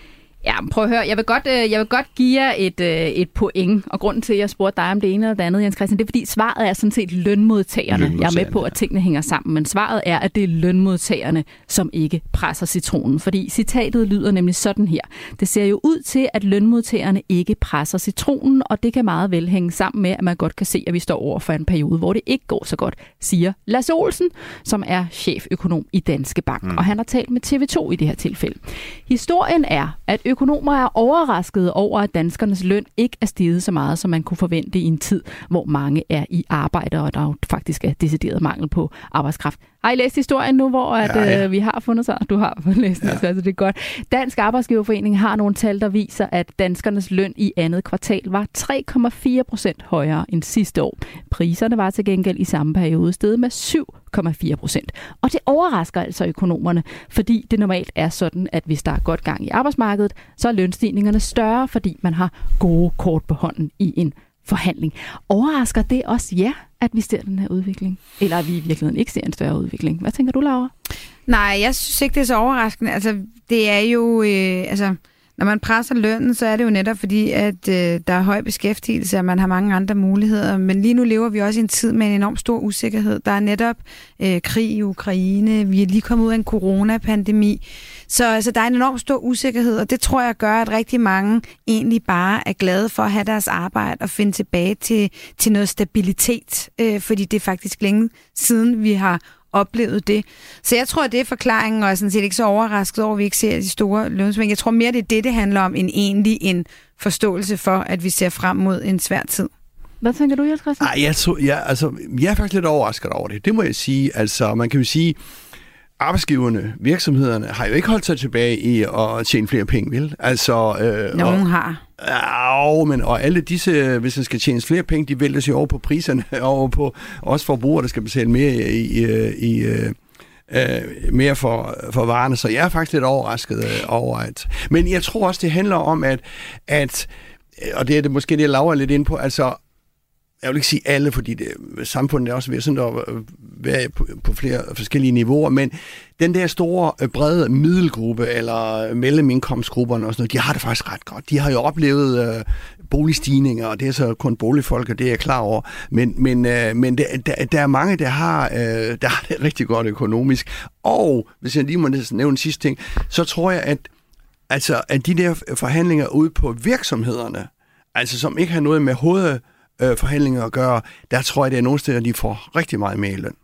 men prøv at høre. Jeg vil godt, øh, jeg vil godt give jer et, øh, et point, og grunden til, at jeg spurgte dig om det ene eller det andet, Jens Christian, det er, fordi svaret er sådan set lønmodtagerne. Jeg er med på, at ja. tingene hænger sammen, men svaret er, at det er lønmodtagerne, som ikke presser citronen. Fordi citatet lyder nemlig sådan her. Det ser jo ud til, at lønmodtagerne ikke presser citronen, og det kan meget vel hænge sammen med, at man godt kan se, at vi står over for en periode, hvor det ikke går så godt, siger Lasse Olsen, som er cheføkonom i Danske Bank. Mm. Og han har talt med TV2 i det her tilfælde. Historien er, at økonomer er overraskede over, at danskernes løn ikke er steget så meget, som man kunne forvente i en tid, hvor mange er i arbejde, og der faktisk er decideret mangel på arbejdskraft. Har I læst historien nu, hvor at, Ja, ja. Øh, vi har fundet sig? Du har læst det, ja. altså det er godt. Dansk Arbejdsgiverforening har nogle tal, der viser, at danskernes løn i andet kvartal var 3,4 procent højere end sidste år. Priserne var til gengæld i samme periode steget med 7,4 procent. Og det overrasker altså økonomerne, fordi det normalt er sådan, at hvis der er godt gang i arbejdsmarkedet, så er lønstigningerne større, fordi man har gode kort på hånden i en forhandling. Overrasker det også jer, at vi ser den her udvikling? Eller at vi i virkeligheden ikke ser en større udvikling? Hvad tænker du, Laura? Nej, jeg synes ikke, det er så overraskende. Altså, det er jo... Øh, altså, når man presser lønnen, så er det jo netop fordi, at øh, der er høj beskæftigelse, og man har mange andre muligheder. Men lige nu lever vi også i en tid med en enorm stor usikkerhed. Der er netop øh, krig i Ukraine. Vi er lige kommet ud af en coronapandemi. Så altså, der er en enorm stor usikkerhed, og det tror jeg gør, at rigtig mange egentlig bare er glade for at have deres arbejde og finde tilbage til, til noget stabilitet. Øh, fordi det er faktisk længe siden, vi har oplevet det. Så jeg tror, at det er forklaringen, og jeg er sådan set ikke så overrasket over, at vi ikke ser de store lønsving. Jeg tror mere, det er det, det handler om, end egentlig en forståelse for, at vi ser frem mod en svær tid. Hvad tænker du, Jens Christian? Ej, jeg, tror, jeg, altså, jeg er faktisk lidt overrasket over det. Det må jeg sige. Altså, man kan jo sige, arbejdsgiverne, virksomhederne, har jo ikke holdt sig tilbage i at tjene flere penge, vel? Altså, øh, Nogen og, har. Ja, men og alle disse, hvis der skal tjenes flere penge, de vælter sig over på priserne, <laughs> over på også forbrugere, der skal betale mere i, i, i øh, øh, mere for, for varerne. Så jeg er faktisk lidt overrasket øh, over, at... Men jeg tror også, det handler om, at, at og det er det måske det, Laura er lidt ind på, altså jeg vil ikke sige alle, fordi det, samfundet er også ved sådan at øh, være på, på flere forskellige niveauer, men den der store, øh, brede middelgruppe, eller mellemindkomstgrupperne og sådan noget, de har det faktisk ret godt. De har jo oplevet øh, boligstigninger, og det er så kun boligfolk, og det er jeg klar over. Men, men, øh, men der, der, der er mange, der har, øh, der har det <laughs> rigtig godt økonomisk. Og, hvis jeg lige må nævne en sidste ting, så tror jeg, at, altså, at de der forhandlinger ude på virksomhederne, altså som ikke har noget med hovedet øh, forhandlinger at gøre, der tror jeg, det er nogle steder, de får rigtig meget mere i løn.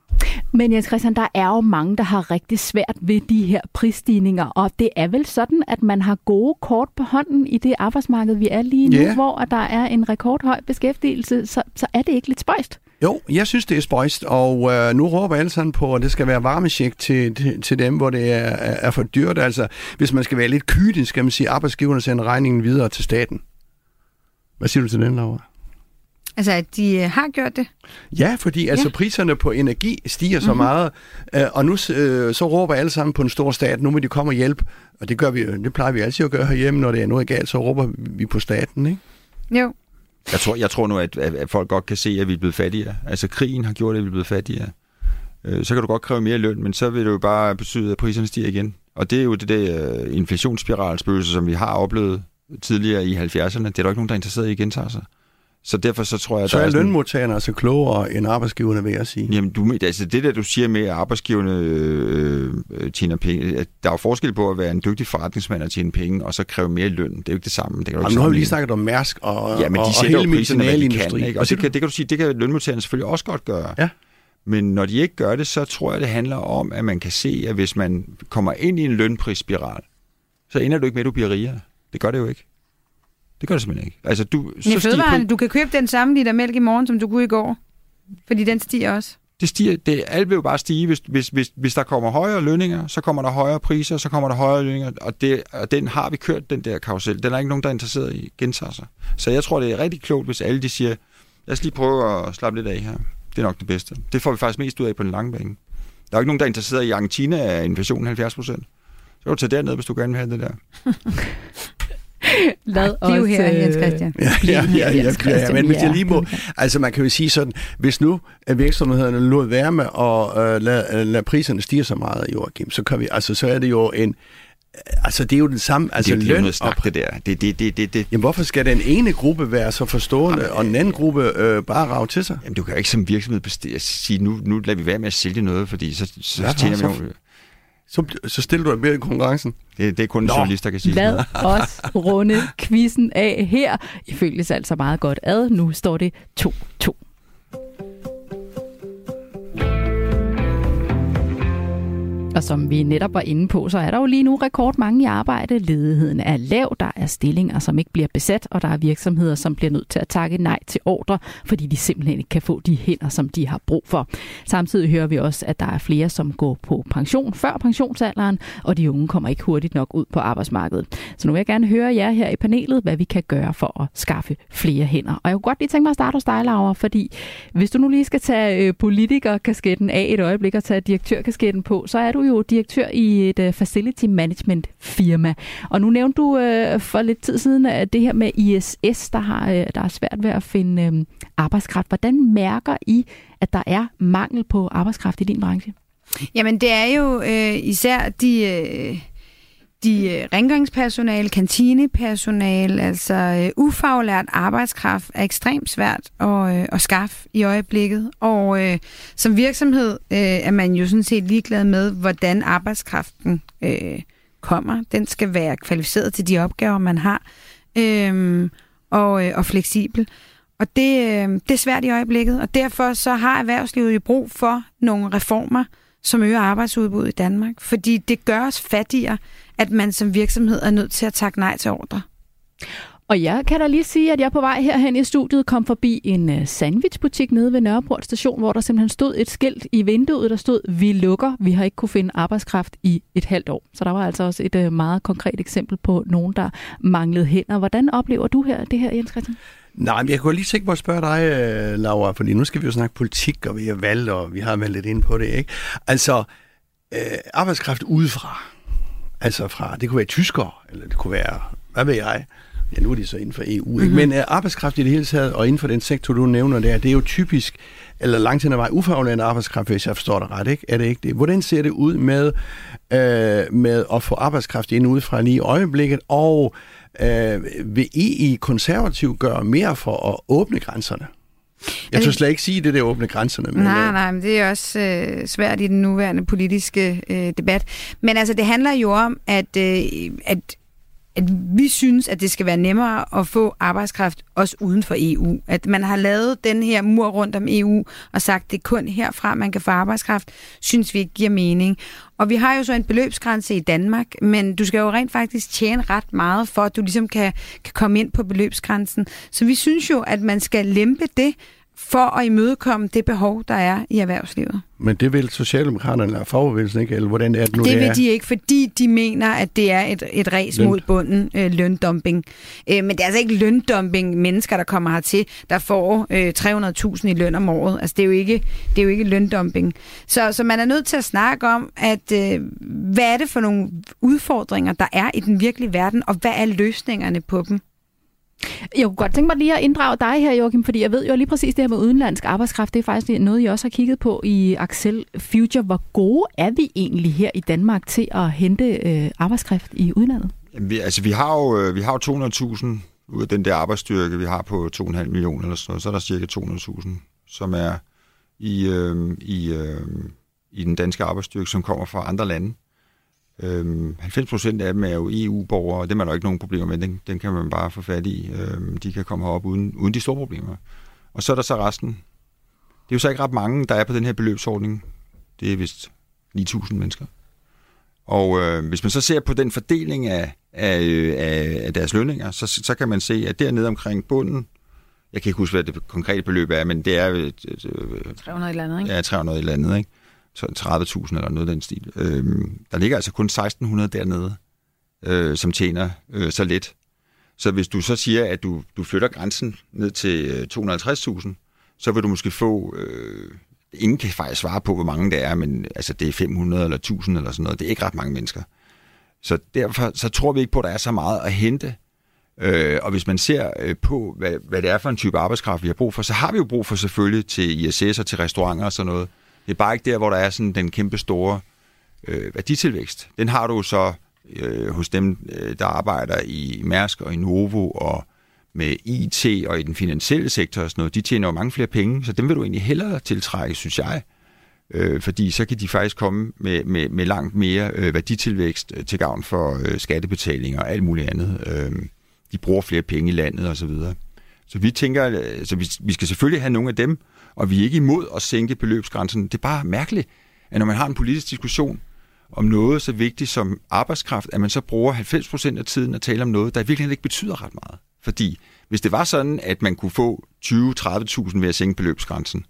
Men Jens Christian, der er jo mange, der har rigtig svært ved de her prisstigninger, og det er vel sådan, at man har gode kort på hånden i det arbejdsmarked, vi er lige nu, Ja. hvor der er en rekordhøj beskæftigelse, så, så er det ikke lidt spøjst? Jo, jeg synes, det er spøjst, og øh, nu råber alle sammen på, at det skal være varmesjek til, til, til dem, hvor det er, er er for dyrt. Altså, hvis man skal være lidt kynisk, skal man sige, at arbejdsgiverne sender regningen videre til staten. Hvad siger du til den, Laura? Altså, at de øh, har gjort det. Ja, fordi altså priserne på energi stiger så mm-hmm. meget, øh, og nu øh, så råber alle sammen på en stor stat, nu må de komme og hjælpe, og det gør vi, jo- det plejer vi altid at gøre herhjemme, når det er noget galt, så råber vi på staten, ikke? Jo. Jeg tror, jeg tror nu, at, at, folk godt kan se, at vi er blevet fattigere. Altså, krigen har gjort, at vi er blevet fattigere. Øh, Så kan du godt kræve mere løn, men så vil det jo bare betyde, at priserne stiger igen. Og det er jo det der inflationsspiralspøgelse, som vi har oplevet tidligere i 70'erne. Det er der ikke nogen, der er interesseret i at gentage sig. Så derfor så tror jeg, Så er sådan- lønmodtagerne altså klogere end arbejdsgiverne, vil jeg sige. Jamen, du, altså det der, du siger med, at arbejdsgiverne øh, øh, tjener penge, at der er jo forskel på at være en dygtig forretningsmand og tjene penge, og så kræve mere løn. Det er jo ikke det samme. Det kan du Jamen, ikke nu har vi lige snakket om Mærsk og, Ja, men og, de og sætter hele de kan. medicinalindustrien. Ikke? Og det kan, det kan du sige, det kan lønmodtagerne selvfølgelig også godt gøre. Ja. Men når de ikke gør det, så tror jeg, det handler om, at man kan se, at hvis man kommer ind i en lønprisspiral, så ender du ikke med, at du bliver rigere. Det gør det jo ikke. Det gør det simpelthen ikke. Altså, du, Men stiger fødevarene, du kan købe den samme liter mælk i morgen, som du kunne i går. Fordi den stiger også. det stiger, det, alt vil jo bare stige. Hvis, hvis, hvis, hvis der kommer højere lønninger, så kommer der højere priser, så kommer der højere lønninger, og, det, og den har vi kørt, den der karusel. Den er ikke nogen, der er interesseret i gentager sig. Så jeg tror, det er rigtig klogt, hvis alle de siger, lad os lige prøve at slappe lidt af her. Det er nok det bedste. Det får vi faktisk mest ud af på den lange bane. Der er jo ikke nogen, der er interesseret i Argentina er inflationen 70 procent. Så kan du tage derned, hvis du gerne vil have det der. <laughs> <laughs> Lad det er jo her, Jens Christian. Ja, ja, ja, ja, ja, ja, men hvis jeg lige må, altså man kan jo sige sådan, hvis nu virksomhederne lod være med at uh, lade, lade priserne stige så meget, Joachim, så kan vi, altså så er det jo en, altså det er jo den samme, altså det er jo løn noget snak, det der. Det, det, det, det, det. Jamen hvorfor skal den ene gruppe være så forstående, Jamen, og den anden gruppe øh, bare rave til sig? Jamen du kan jo ikke som virksomhed sige, nu, nu lader vi være med at sælge noget, fordi så, så Ja, tjener vi nogle... Så, så stiller du dig mere i konkurrencen. Det, det er kun Nå. journalist, der kan sige Lad <laughs> os runde quizzen af her. I følges altså meget godt ad. Nu står det 2-2. Og som vi netop var inde på, så er der jo lige nu rekordmange i arbejde. Ledigheden er lav, der er stillinger, som ikke bliver besat, og der er virksomheder, som bliver nødt til at takke nej til ordre, fordi de simpelthen ikke kan få de hænder, som de har brug for. Samtidig hører vi også, at der er flere, som går på pension før pensionsalderen, og de unge kommer ikke hurtigt nok ud på arbejdsmarkedet. Så nu vil jeg gerne høre jer her i panelet, hvad vi kan gøre for at skaffe flere hænder. Og jeg kunne godt lige tænke mig at starte hos dig, Laura, fordi hvis du nu lige skal tage øh, politikerkasketten af et øjeblik og tage direktørkasketten på, så er du jo direktør i et øh, facility management firma. Og nu nævnte du øh, for lidt tid siden at det her med ISS, der har øh, der er svært ved at finde øh, arbejdskraft. Hvordan mærker I, at der er mangel på arbejdskraft i din branche? Jamen, det er jo øh, især de, øh, de øh, rengøringspersonale, kantinepersonale, altså øh, ufaglært arbejdskraft er ekstremt svært at, øh, at skaffe i øjeblikket. Og øh, som virksomhed øh, er man jo sådan set ligeglad med, hvordan arbejdskraften øh, kommer. Den skal være kvalificeret til de opgaver, man har, øh, og, øh, og fleksibel. Og det, øh, det er svært i øjeblikket, og derfor så har erhvervslivet jo brug for nogle reformer, som øger arbejdsudbuddet i Danmark. Fordi det gør os fattigere, at man som virksomhed er nødt til at takke nej til ordre. Og jeg kan da lige sige, at jeg på vej herhen i studiet kom forbi en øh, sandwichbutik nede ved Nørreport station, hvor der simpelthen stod et skilt i vinduet, der stod, vi lukker, vi har ikke kunne finde arbejdskraft i et halvt år. Så der var altså også et øh, meget konkret eksempel på nogen, der manglede hænder. Hvordan oplever du her det her, Jens Christian? Nej, men jeg kunne lige tænke mig at spørge dig, øh, Laura, fordi nu skal vi jo snakke politik, og vi har valgt, og vi har været lidt ind på det, ikke? Altså, øh, arbejdskraft udefra, altså fra, det kunne være tyskere, eller det kunne være, hvad ved jeg, ja, nu er de så inden for EU, mm-hmm. ikke? men øh, arbejdskraft i det hele taget, og inden for den sektor, du nævner der, det er jo typisk, eller langt hen ad vej, ufaglært arbejdskraft, hvis jeg forstår det ret, ikke? Er det ikke det? Hvordan ser det ud med, øh, med at få arbejdskraft ind udefra lige i øjeblikket, og øh, vil I i konservativ gøre mere for at åbne grænserne? Jeg tør slet ikke sige det der åbne grænserne. Men, Nej, øh, nej, men det er også øh, svært i den nuværende politiske øh, debat. Men altså, det handler jo om, at, øh, at, at vi synes, at det skal være nemmere at få arbejdskraft også uden for EU. At man har lavet den her mur rundt om EU og sagt, det er kun herfra, man kan få arbejdskraft, synes vi ikke giver mening. Og vi har jo så en beløbsgrænse i Danmark, men du skal jo rent faktisk tjene ret meget, for at du ligesom kan, kan komme ind på beløbsgrænsen. Så vi synes jo, at man skal lempe det, for at imødekomme det behov, der er i erhvervslivet. men det vil Socialdemokraterne eller fagbevægelsen ikke, eller hvordan er det nu, det det vil er? de ikke, fordi de mener, at det er et, et Løn. mod bunden, øh, løndumping. Øh, men det er altså ikke løndumping, mennesker, der kommer hertil, der får øh, 300.000 i løn om året. Altså, det er jo ikke, det er jo ikke løndumping. Så, så man er nødt til at snakke om, at øh, hvad er det for nogle udfordringer, der er i den virkelige verden, og hvad er løsningerne på dem? Jeg kunne godt tænke mig lige at inddrage dig her, Joachim, fordi jeg ved jo lige præcis det her med udenlandsk arbejdskraft. Det er faktisk noget, I også har kigget på i Axel Future. Hvor gode er vi egentlig her i Danmark til at hente øh, arbejdskraft i udlandet? Jamen, vi, altså, vi har jo, øh, vi har jo 200.000 ud af den der arbejdsstyrke, vi har på 2,5 millioner eller sådan noget, så er der cirka 200.000, som er i, øh, i, øh, i den danske arbejdsstyrke, som kommer fra andre lande. Øhm, 90 procent af dem er jo EU-borgere, og dem er der ikke nogen problemer med. Den, den kan man bare få fat i. Øhm, de kan komme herop uden, uden de store problemer. Og så er der så resten. Det er jo så ikke ret mange, der er på den her beløbsordning. Det er vist 9.000 mennesker. Og øh, hvis man så ser på den fordeling af, af, øh, af, af deres lønninger, så, så kan man se, at dernede omkring bunden, jeg kan ikke huske, hvad det konkrete beløb er, men det er øh, øh, 300 eller andet, ikke? ja, 300 eller andet, ikke? Så 30.000 eller noget af den stil. Øh, der ligger altså kun 1.600 dernede, øh, som tjener øh, så lidt. Så hvis du så siger, at du, du flytter grænsen ned til øh, 250.000, så vil du måske få... Øh, ingen kan faktisk svare på, hvor mange det er, men altså, det er 500 eller 1000 eller sådan noget. Det er ikke ret mange mennesker. Så derfor så tror vi ikke på, at der er så meget at hente Øh, og hvis man ser øh, på, hvad, hvad det er for en type arbejdskraft, vi har brug for, så har vi jo brug for selvfølgelig til ISS og til restauranter og sådan noget. Det er bare ikke der, hvor der er sådan den kæmpe store øh, værditilvækst. Den har du så øh, hos dem, øh, der arbejder i Mærsk og i Novo og med IT og i den finansielle sektor og sådan noget. De tjener jo mange flere penge, så dem vil du egentlig hellere tiltrække, synes jeg. Øh, fordi så kan de faktisk komme med, med, med langt mere øh, værditilvækst øh, til gavn for øh, skattebetaling og alt muligt andet. Øh, de bruger flere penge i landet osv. Så, videre. så vi tænker, øh, så vi, vi skal selvfølgelig have nogle af dem, og vi er ikke imod at sænke beløbsgrænsen. Det er bare mærkeligt, at når man har en politisk diskussion om noget så vigtigt som arbejdskraft, at man så bruger 90% af tiden at tale om noget, der virkelig ikke betyder ret meget. Fordi hvis det var sådan, at man kunne få 20-30.000 ved at sænke beløbsgrænsen,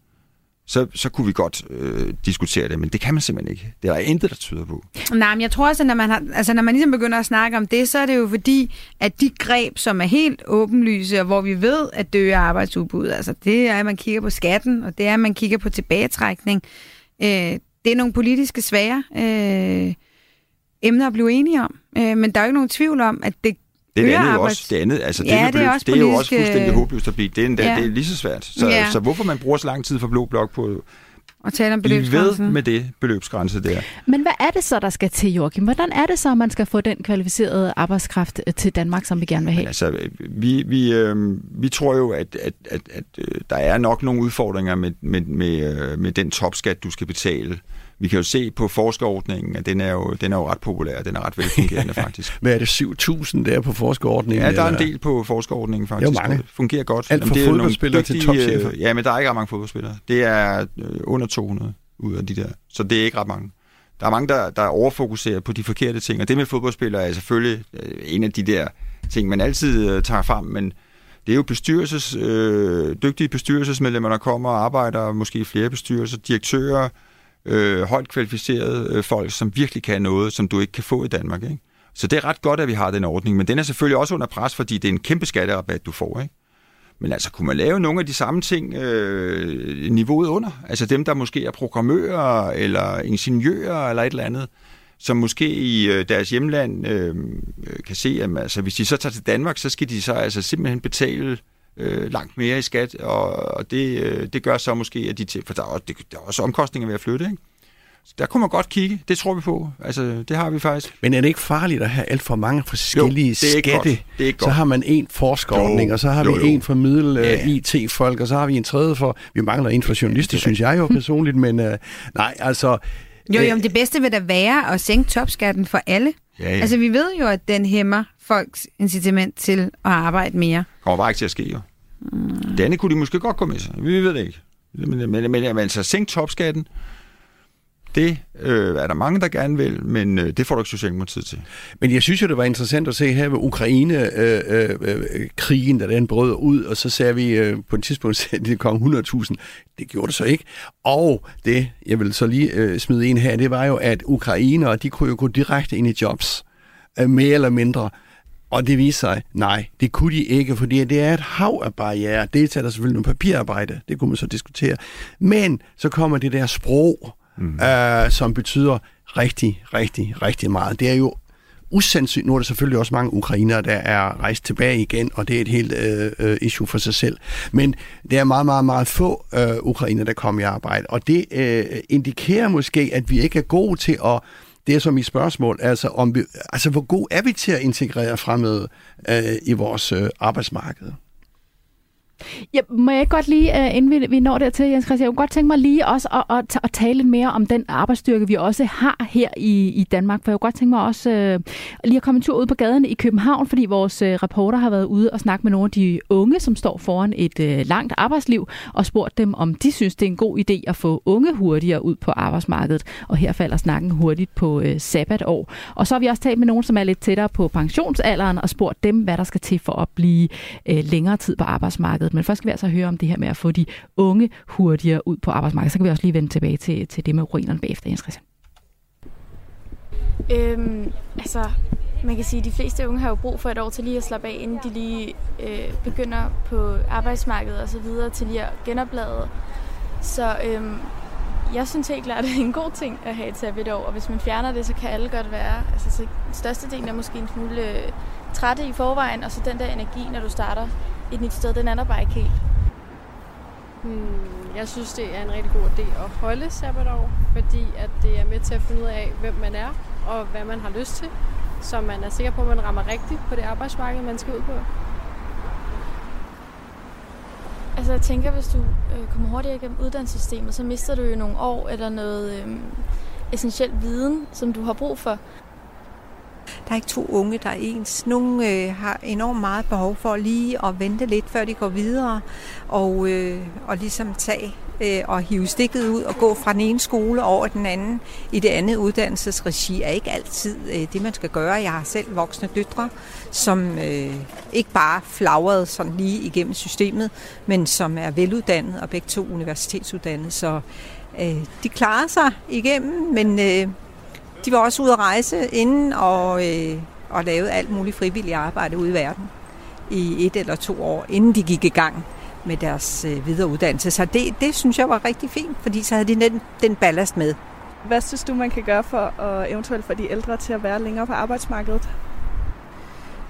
så, så kunne vi godt øh, diskutere det, men det kan man simpelthen ikke. Det er der intet, der tyder på. Nej, men jeg tror også, at når man, har, altså, når man ligesom begynder at snakke om det, så er det jo fordi, at de greb, som er helt åbenlyse, og hvor vi ved, at det øger arbejdsudbuddet, altså det er, at man kigger på skatten, og det er, at man kigger på tilbagetrækning, øh, det er nogle politiske svære øh, emner at blive enige om. Øh, men der er jo ikke nogen tvivl om, at det det er det andet arbejds... også. Det andet, altså det, ja, det, er, også det er jo også fuldstændig håbløst at blive. Det er, endda, ja. det er lige så svært. Så, ja. så hvorfor man bruger så lang tid for Blå Blok på og tale om beløbsgrænsen. ved med det beløbsgrænse der. Men hvad er det så, der skal til, Joachim? Hvordan er det så, at man skal få den kvalificerede arbejdskraft øh, til Danmark, som vi gerne vil have? Men altså, vi, vi, øh, vi tror jo, at, at, at, at øh, der er nok nogle udfordringer med, med, med, øh, med den topskat, du skal betale vi kan jo se på forskerordningen, at den er jo, den er jo ret populær, den er ret velfungerende <laughs> faktisk. Hvad er det, 7.000 der på forskerordningen? Ja, der er en del på forskerordningen faktisk. Det er mange. Det fungerer godt. Alt fra er fodboldspillere dygtige, til topchefer. Ja, men der er ikke ret mange fodboldspillere. Det er øh, under 200 ud af de der. Så det er ikke ret mange. Der er mange, der, der overfokuserer på de forkerte ting, og det med fodboldspillere er selvfølgelig øh, en af de der ting, man altid øh, tager frem, men det er jo bestyrelses, øh, dygtige bestyrelsesmedlemmer, der kommer og arbejder, måske flere bestyrelser, direktører, øh, højt kvalificerede øh, folk, som virkelig kan noget, som du ikke kan få i Danmark. Ikke? Så det er ret godt, at vi har den ordning, men den er selvfølgelig også under pres, fordi det er en kæmpe skatterabat, du får. Ikke? Men altså, kunne man lave nogle af de samme ting øh, niveauet under? Altså dem, der måske er programmører, eller ingeniører, eller et eller andet, som måske i øh, deres hjemland øh, kan se, at altså, hvis de så tager til Danmark, så skal de så altså simpelthen betale øh, langt mere i skat, og, og det, øh, det gør så måske, at de til, for der er, også, det, der er også omkostninger ved at flytte, ikke? Så der kunne man godt kigge. Det tror vi på. Altså, det har vi faktisk. Men er det ikke farligt at have alt for mange forskellige jo, det er skatte? Godt. Det er ikke så har man en forskerordning, jo, og så har jo, vi jo. en for middel ja. IT-folk, og så har vi en tredje for... Vi mangler en for journalister, synes jeg jo personligt, men uh, nej, altså... Jo, jo, men det bedste vil da være at sænke topskatten for alle. Ja, ja. Altså, vi ved jo, at den hæmmer folks incitament til at arbejde mere. Det kommer bare ikke til at ske, jo. Mm. Denne kunne de måske godt komme med sig. Vi ved det ikke. Men, men, men, men altså, sænk topskatten, det øh, er der mange, der gerne vil, men øh, det får du ikke Socialdemokratiet til. Men jeg synes jo, det var interessant at se her ved Ukraine-krigen, øh, øh, da den brød ud, og så sagde vi øh, på et tidspunkt, <laughs> at det kom 100.000. Det gjorde det så ikke. Og det, jeg vil så lige øh, smide ind her, det var jo, at ukrainere, de kunne jo gå direkte ind i jobs, øh, mere eller mindre. Og det viser sig, nej, det kunne de ikke, fordi det er et hav af barriere. Det er der selvfølgelig noget papirarbejde, det kunne man så diskutere. Men så kommer det der sprog, mm. øh, som betyder rigtig, rigtig, rigtig meget. Det er jo usandsynligt. Nu er der selvfølgelig også mange ukrainere, der er rejst tilbage igen, og det er et helt øh, øh, issue for sig selv. Men det er meget, meget, meget få øh, ukrainere, der kommer i arbejde. Og det øh, indikerer måske, at vi ikke er gode til at det er så mit spørgsmål, altså, om vi, altså hvor god er vi til at integrere fremmede øh, i vores øh, arbejdsmarked? Ja, må jeg godt lige, øh, inden vi, vi når dertil, Jens Christian, jeg kunne godt tænke mig lige også at, at, at tale lidt mere om den arbejdsstyrke, vi også har her i, i Danmark. For jeg kunne godt tænke mig også uh, lige at komme en tur ud på gaden i København, fordi vores uh, reporter har været ude og snakke med nogle af de unge, som står foran et uh, langt arbejdsliv, og spurgt dem, om de synes, det er en god idé at få unge hurtigere ud på arbejdsmarkedet. Og her falder snakken hurtigt på uh, sabbatår. Og så har vi også talt med nogen, som er lidt tættere på pensionsalderen, og spurgt dem, hvad der skal til for at blive uh, længere tid på arbejdsmarkedet arbejdsmarkedet. Men først skal vi altså høre om det her med at få de unge hurtigere ud på arbejdsmarkedet. Så kan vi også lige vende tilbage til, til det med ruinerne bagefter, Jens Christian. Øhm, altså, man kan sige, at de fleste unge har jo brug for et år til lige at slappe af, inden de lige øh, begynder på arbejdsmarkedet og så videre til lige at genoplade. Så øhm, jeg synes helt klart, at det er en god ting at have et sabbatår, og hvis man fjerner det, så kan alle godt være. Altså, så størstedelen er måske en smule øh, trætte i forvejen, og så den der energi, når du starter et nyt sted, den er der bare ikke helt. Hmm, jeg synes, det er en rigtig god idé at holde sabbatår, fordi at det er med til at finde ud af, hvem man er og hvad man har lyst til, så man er sikker på, at man rammer rigtigt på det arbejdsmarked, man skal ud på. Altså jeg tænker, hvis du øh, kommer hurtigere igennem uddannelsessystemet, så mister du jo nogle år eller noget øh, essentiel viden, som du har brug for. Der er ikke to unge, der er ens. Nogle øh, har enormt meget behov for lige at vente lidt, før de går videre, og, øh, og ligesom tage øh, og hive stikket ud og gå fra den ene skole over den anden i det andet uddannelsesregi er ikke altid øh, det, man skal gøre. Jeg har selv voksne døtre, som øh, ikke bare flagrede sådan lige igennem systemet, men som er veluddannet og begge to universitetsuddannede. Så øh, de klarer sig igennem, men øh, de var også ude at rejse inden og, øh, og lavede alt muligt frivilligt arbejde ude i verden i et eller to år, inden de gik i gang med deres øh, videre uddannelse. Så det, det synes jeg var rigtig fint, fordi så havde de den, den ballast med. Hvad synes du, man kan gøre for at eventuelt få de ældre til at være længere på arbejdsmarkedet?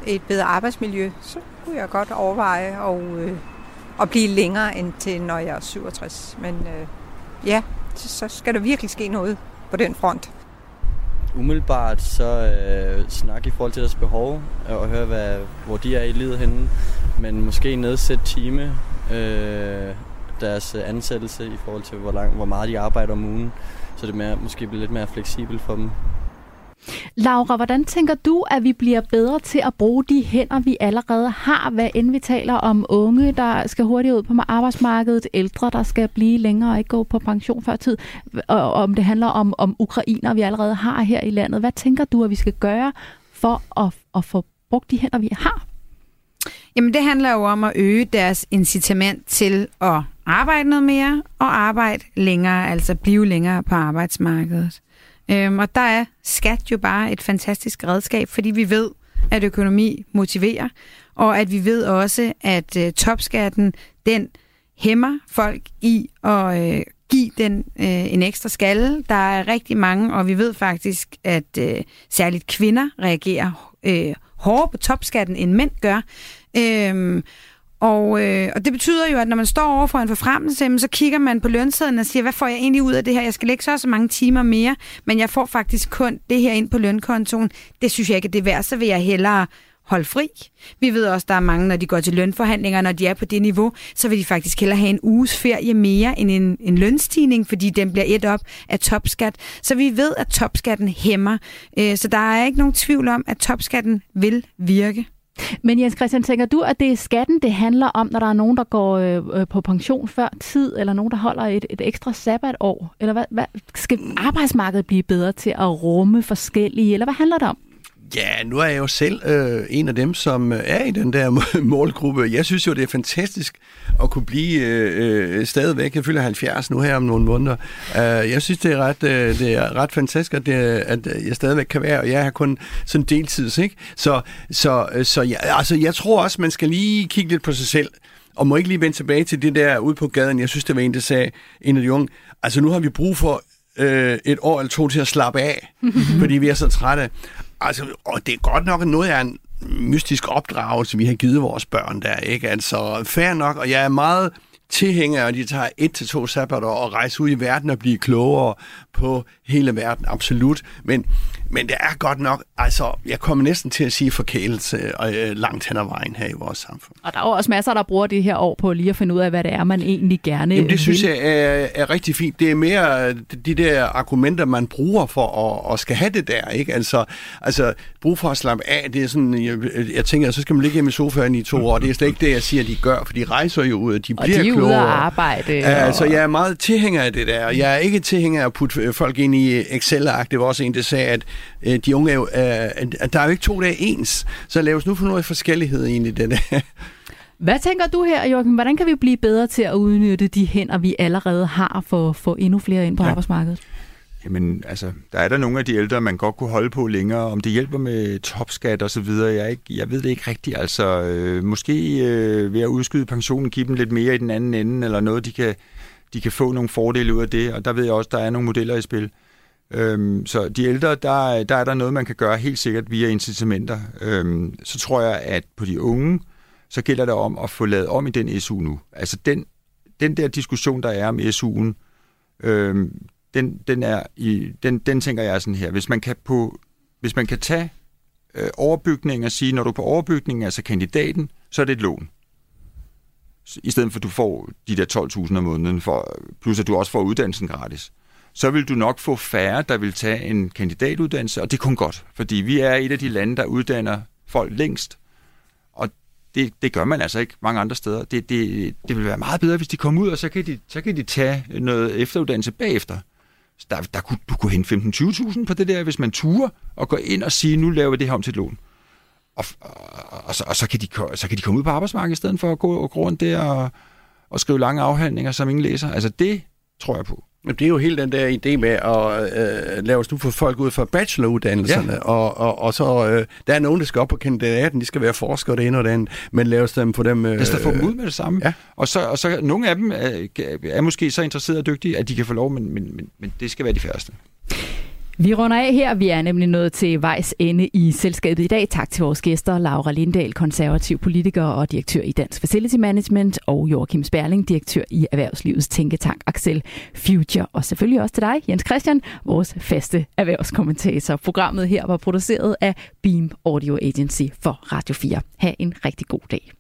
Et bedre arbejdsmiljø, så kunne jeg godt overveje at, øh, at blive længere end til, når jeg er 67. Men øh, ja, så skal der virkelig ske noget på den front umiddelbart så øh, snakke i forhold til deres behov øh, og høre, hvad, hvor de er i livet henne. Men måske nedsætte time øh, deres ansættelse i forhold til, hvor, lang, hvor meget de arbejder om ugen. Så det mere, måske bliver lidt mere fleksibelt for dem. Laura, hvordan tænker du, at vi bliver bedre til at bruge de hænder, vi allerede har, hvad end vi taler om unge, der skal hurtigt ud på arbejdsmarkedet, ældre, der skal blive længere og ikke gå på pension før tid, og om det handler om, om ukrainer, vi allerede har her i landet. Hvad tænker du, at vi skal gøre for at, at få brugt de hænder, vi har? Jamen det handler jo om at øge deres incitament til at arbejde noget mere og arbejde længere, altså blive længere på arbejdsmarkedet. Øhm, og der er skat jo bare et fantastisk redskab, fordi vi ved, at økonomi motiverer, og at vi ved også, at øh, topskatten, den hæmmer folk i at øh, give den øh, en ekstra skalle. Der er rigtig mange, og vi ved faktisk, at øh, særligt kvinder reagerer øh, hårdere på topskatten, end mænd gør. Øh, og, øh, og det betyder jo, at når man står over for en forfremmelse, så kigger man på lønsedlen og siger, hvad får jeg egentlig ud af det her? Jeg skal lægge så så mange timer mere, men jeg får faktisk kun det her ind på lønkontoen. Det synes jeg ikke, det er værd, så vil jeg hellere holde fri. Vi ved også, der er mange, når de går til lønforhandlinger, når de er på det niveau, så vil de faktisk hellere have en uges ferie mere end en, en lønstigning, fordi den bliver et op af topskat. Så vi ved, at topskatten hæmmer. Øh, så der er ikke nogen tvivl om, at topskatten vil virke. Men Jens Christian, tænker du, at det er skatten, det handler om, når der er nogen, der går øh, øh, på pension før tid, eller nogen, der holder et, et ekstra sabbatår? Eller hvad, hvad, skal arbejdsmarkedet blive bedre til at rumme forskellige, eller hvad handler det om? Ja, nu er jeg jo selv øh, en af dem, som øh, er i den der <laughs> målgruppe. Jeg synes jo, det er fantastisk at kunne blive øh, øh, stadigvæk. Jeg fylder 70 nu her om nogle måneder. Uh, jeg synes, det er ret, øh, det er ret fantastisk, at, det, at jeg stadigvæk kan være, og jeg har kun sådan deltids, ikke? Så, så, så ja, altså, jeg tror også, man skal lige kigge lidt på sig selv og må ikke lige vende tilbage til det der ude på gaden. Jeg synes, det var en, der sagde, en af de unge, altså nu har vi brug for øh, et år eller to til at slappe af, <laughs> fordi vi er så trætte. Altså, og det er godt nok noget af en mystisk opdragelse, vi har givet vores børn der, ikke? Altså, fair nok, og jeg er meget tilhænger, og de tager et til to sabbatår og rejser ud i verden og bliver klogere på hele verden, absolut. Men, men det er godt nok, altså, jeg kommer næsten til at sige forkælelse øh, langt hen ad vejen her i vores samfund. Og der er også masser, der bruger det her år på lige at finde ud af, hvad det er, man egentlig gerne Jamen, det vil. synes jeg er, er rigtig fint. Det er mere de der argumenter, man bruger for at, at skal have det der, ikke? Altså, altså brug for at slappe af, det er sådan, jeg, jeg tænker, så skal man ligge hjemme i sofaen i to år. Det er slet ikke det, jeg siger, de gør, for de rejser jo ud, de og bliver de er klogere. ude at arbejde. Og... Altså, jeg er meget tilhænger af det der. Jeg er ikke tilhænger af at putte folk ind i Excel-ark. Det var også en, der sagde, at øh, de unge er jo, øh, at der er jo ikke to dage ens. Så lad os nu få noget forskellighed ind i det der. Hvad tænker du her, Jørgen? Hvordan kan vi blive bedre til at udnytte de hænder, vi allerede har, for at få endnu flere ind på ja. arbejdsmarkedet? Jamen, altså, der er der nogle af de ældre, man godt kunne holde på længere. Om det hjælper med topskat og så videre, jeg, ikke, jeg ved det ikke rigtigt. Altså, øh, måske øh, ved at udskyde pensionen, give dem lidt mere i den anden ende, eller noget, de kan, de kan få nogle fordele ud af det. Og der ved jeg også, der er nogle modeller i spil. Øhm, så de ældre, der, der er der noget, man kan gøre helt sikkert via incitamenter. Øhm, så tror jeg, at på de unge, så gælder det om at få lavet om i den SU nu. Altså den, den der diskussion, der er om SU'en, øhm, den, den, er i, den, den tænker jeg sådan her. Hvis man kan, på, hvis man kan tage øh, overbygning og sige, når du er på overbygningen, altså kandidaten, så er det et lån. I stedet for, at du får de der 12.000 om måneden, for, plus at du også får uddannelsen gratis så vil du nok få færre, der vil tage en kandidatuddannelse, og det er kun godt, fordi vi er et af de lande, der uddanner folk længst, og det, det gør man altså ikke mange andre steder. Det, det, det vil være meget bedre, hvis de kommer ud, og så kan de, så kan de tage noget efteruddannelse bagefter. Der, der kunne, du kunne hente 15-20.000 på det der, hvis man turer og går ind og siger, nu laver vi det her om til et lån. Og, og, og, så, og så, kan de, så kan de komme ud på arbejdsmarkedet i stedet for at gå, og gå rundt der og, og skrive lange afhandlinger, som ingen læser. Altså det tror jeg på. Det er jo hele den der idé med at øh, lave du for folk ud fra bacheloruddannelserne, ja. og, og, og så øh, der er nogen, der skal op på kandidaten, de skal være forskere det ene og det andet, men laves dem på dem... Øh, Lad os få dem ud med det samme. Ja. Og, så, og så nogle af dem er, er måske så interesserede og dygtige, at de kan få lov, men, men, men, men det skal være de færreste. Vi runder af her. Vi er nemlig nået til vejs ende i selskabet i dag. Tak til vores gæster, Laura Lindahl, konservativ politiker og direktør i Dansk Facility Management, og Joachim Sperling, direktør i Erhvervslivets Tænketank Axel Future. Og selvfølgelig også til dig, Jens Christian, vores faste erhvervskommentator. Programmet her var produceret af Beam Audio Agency for Radio 4. Ha' en rigtig god dag.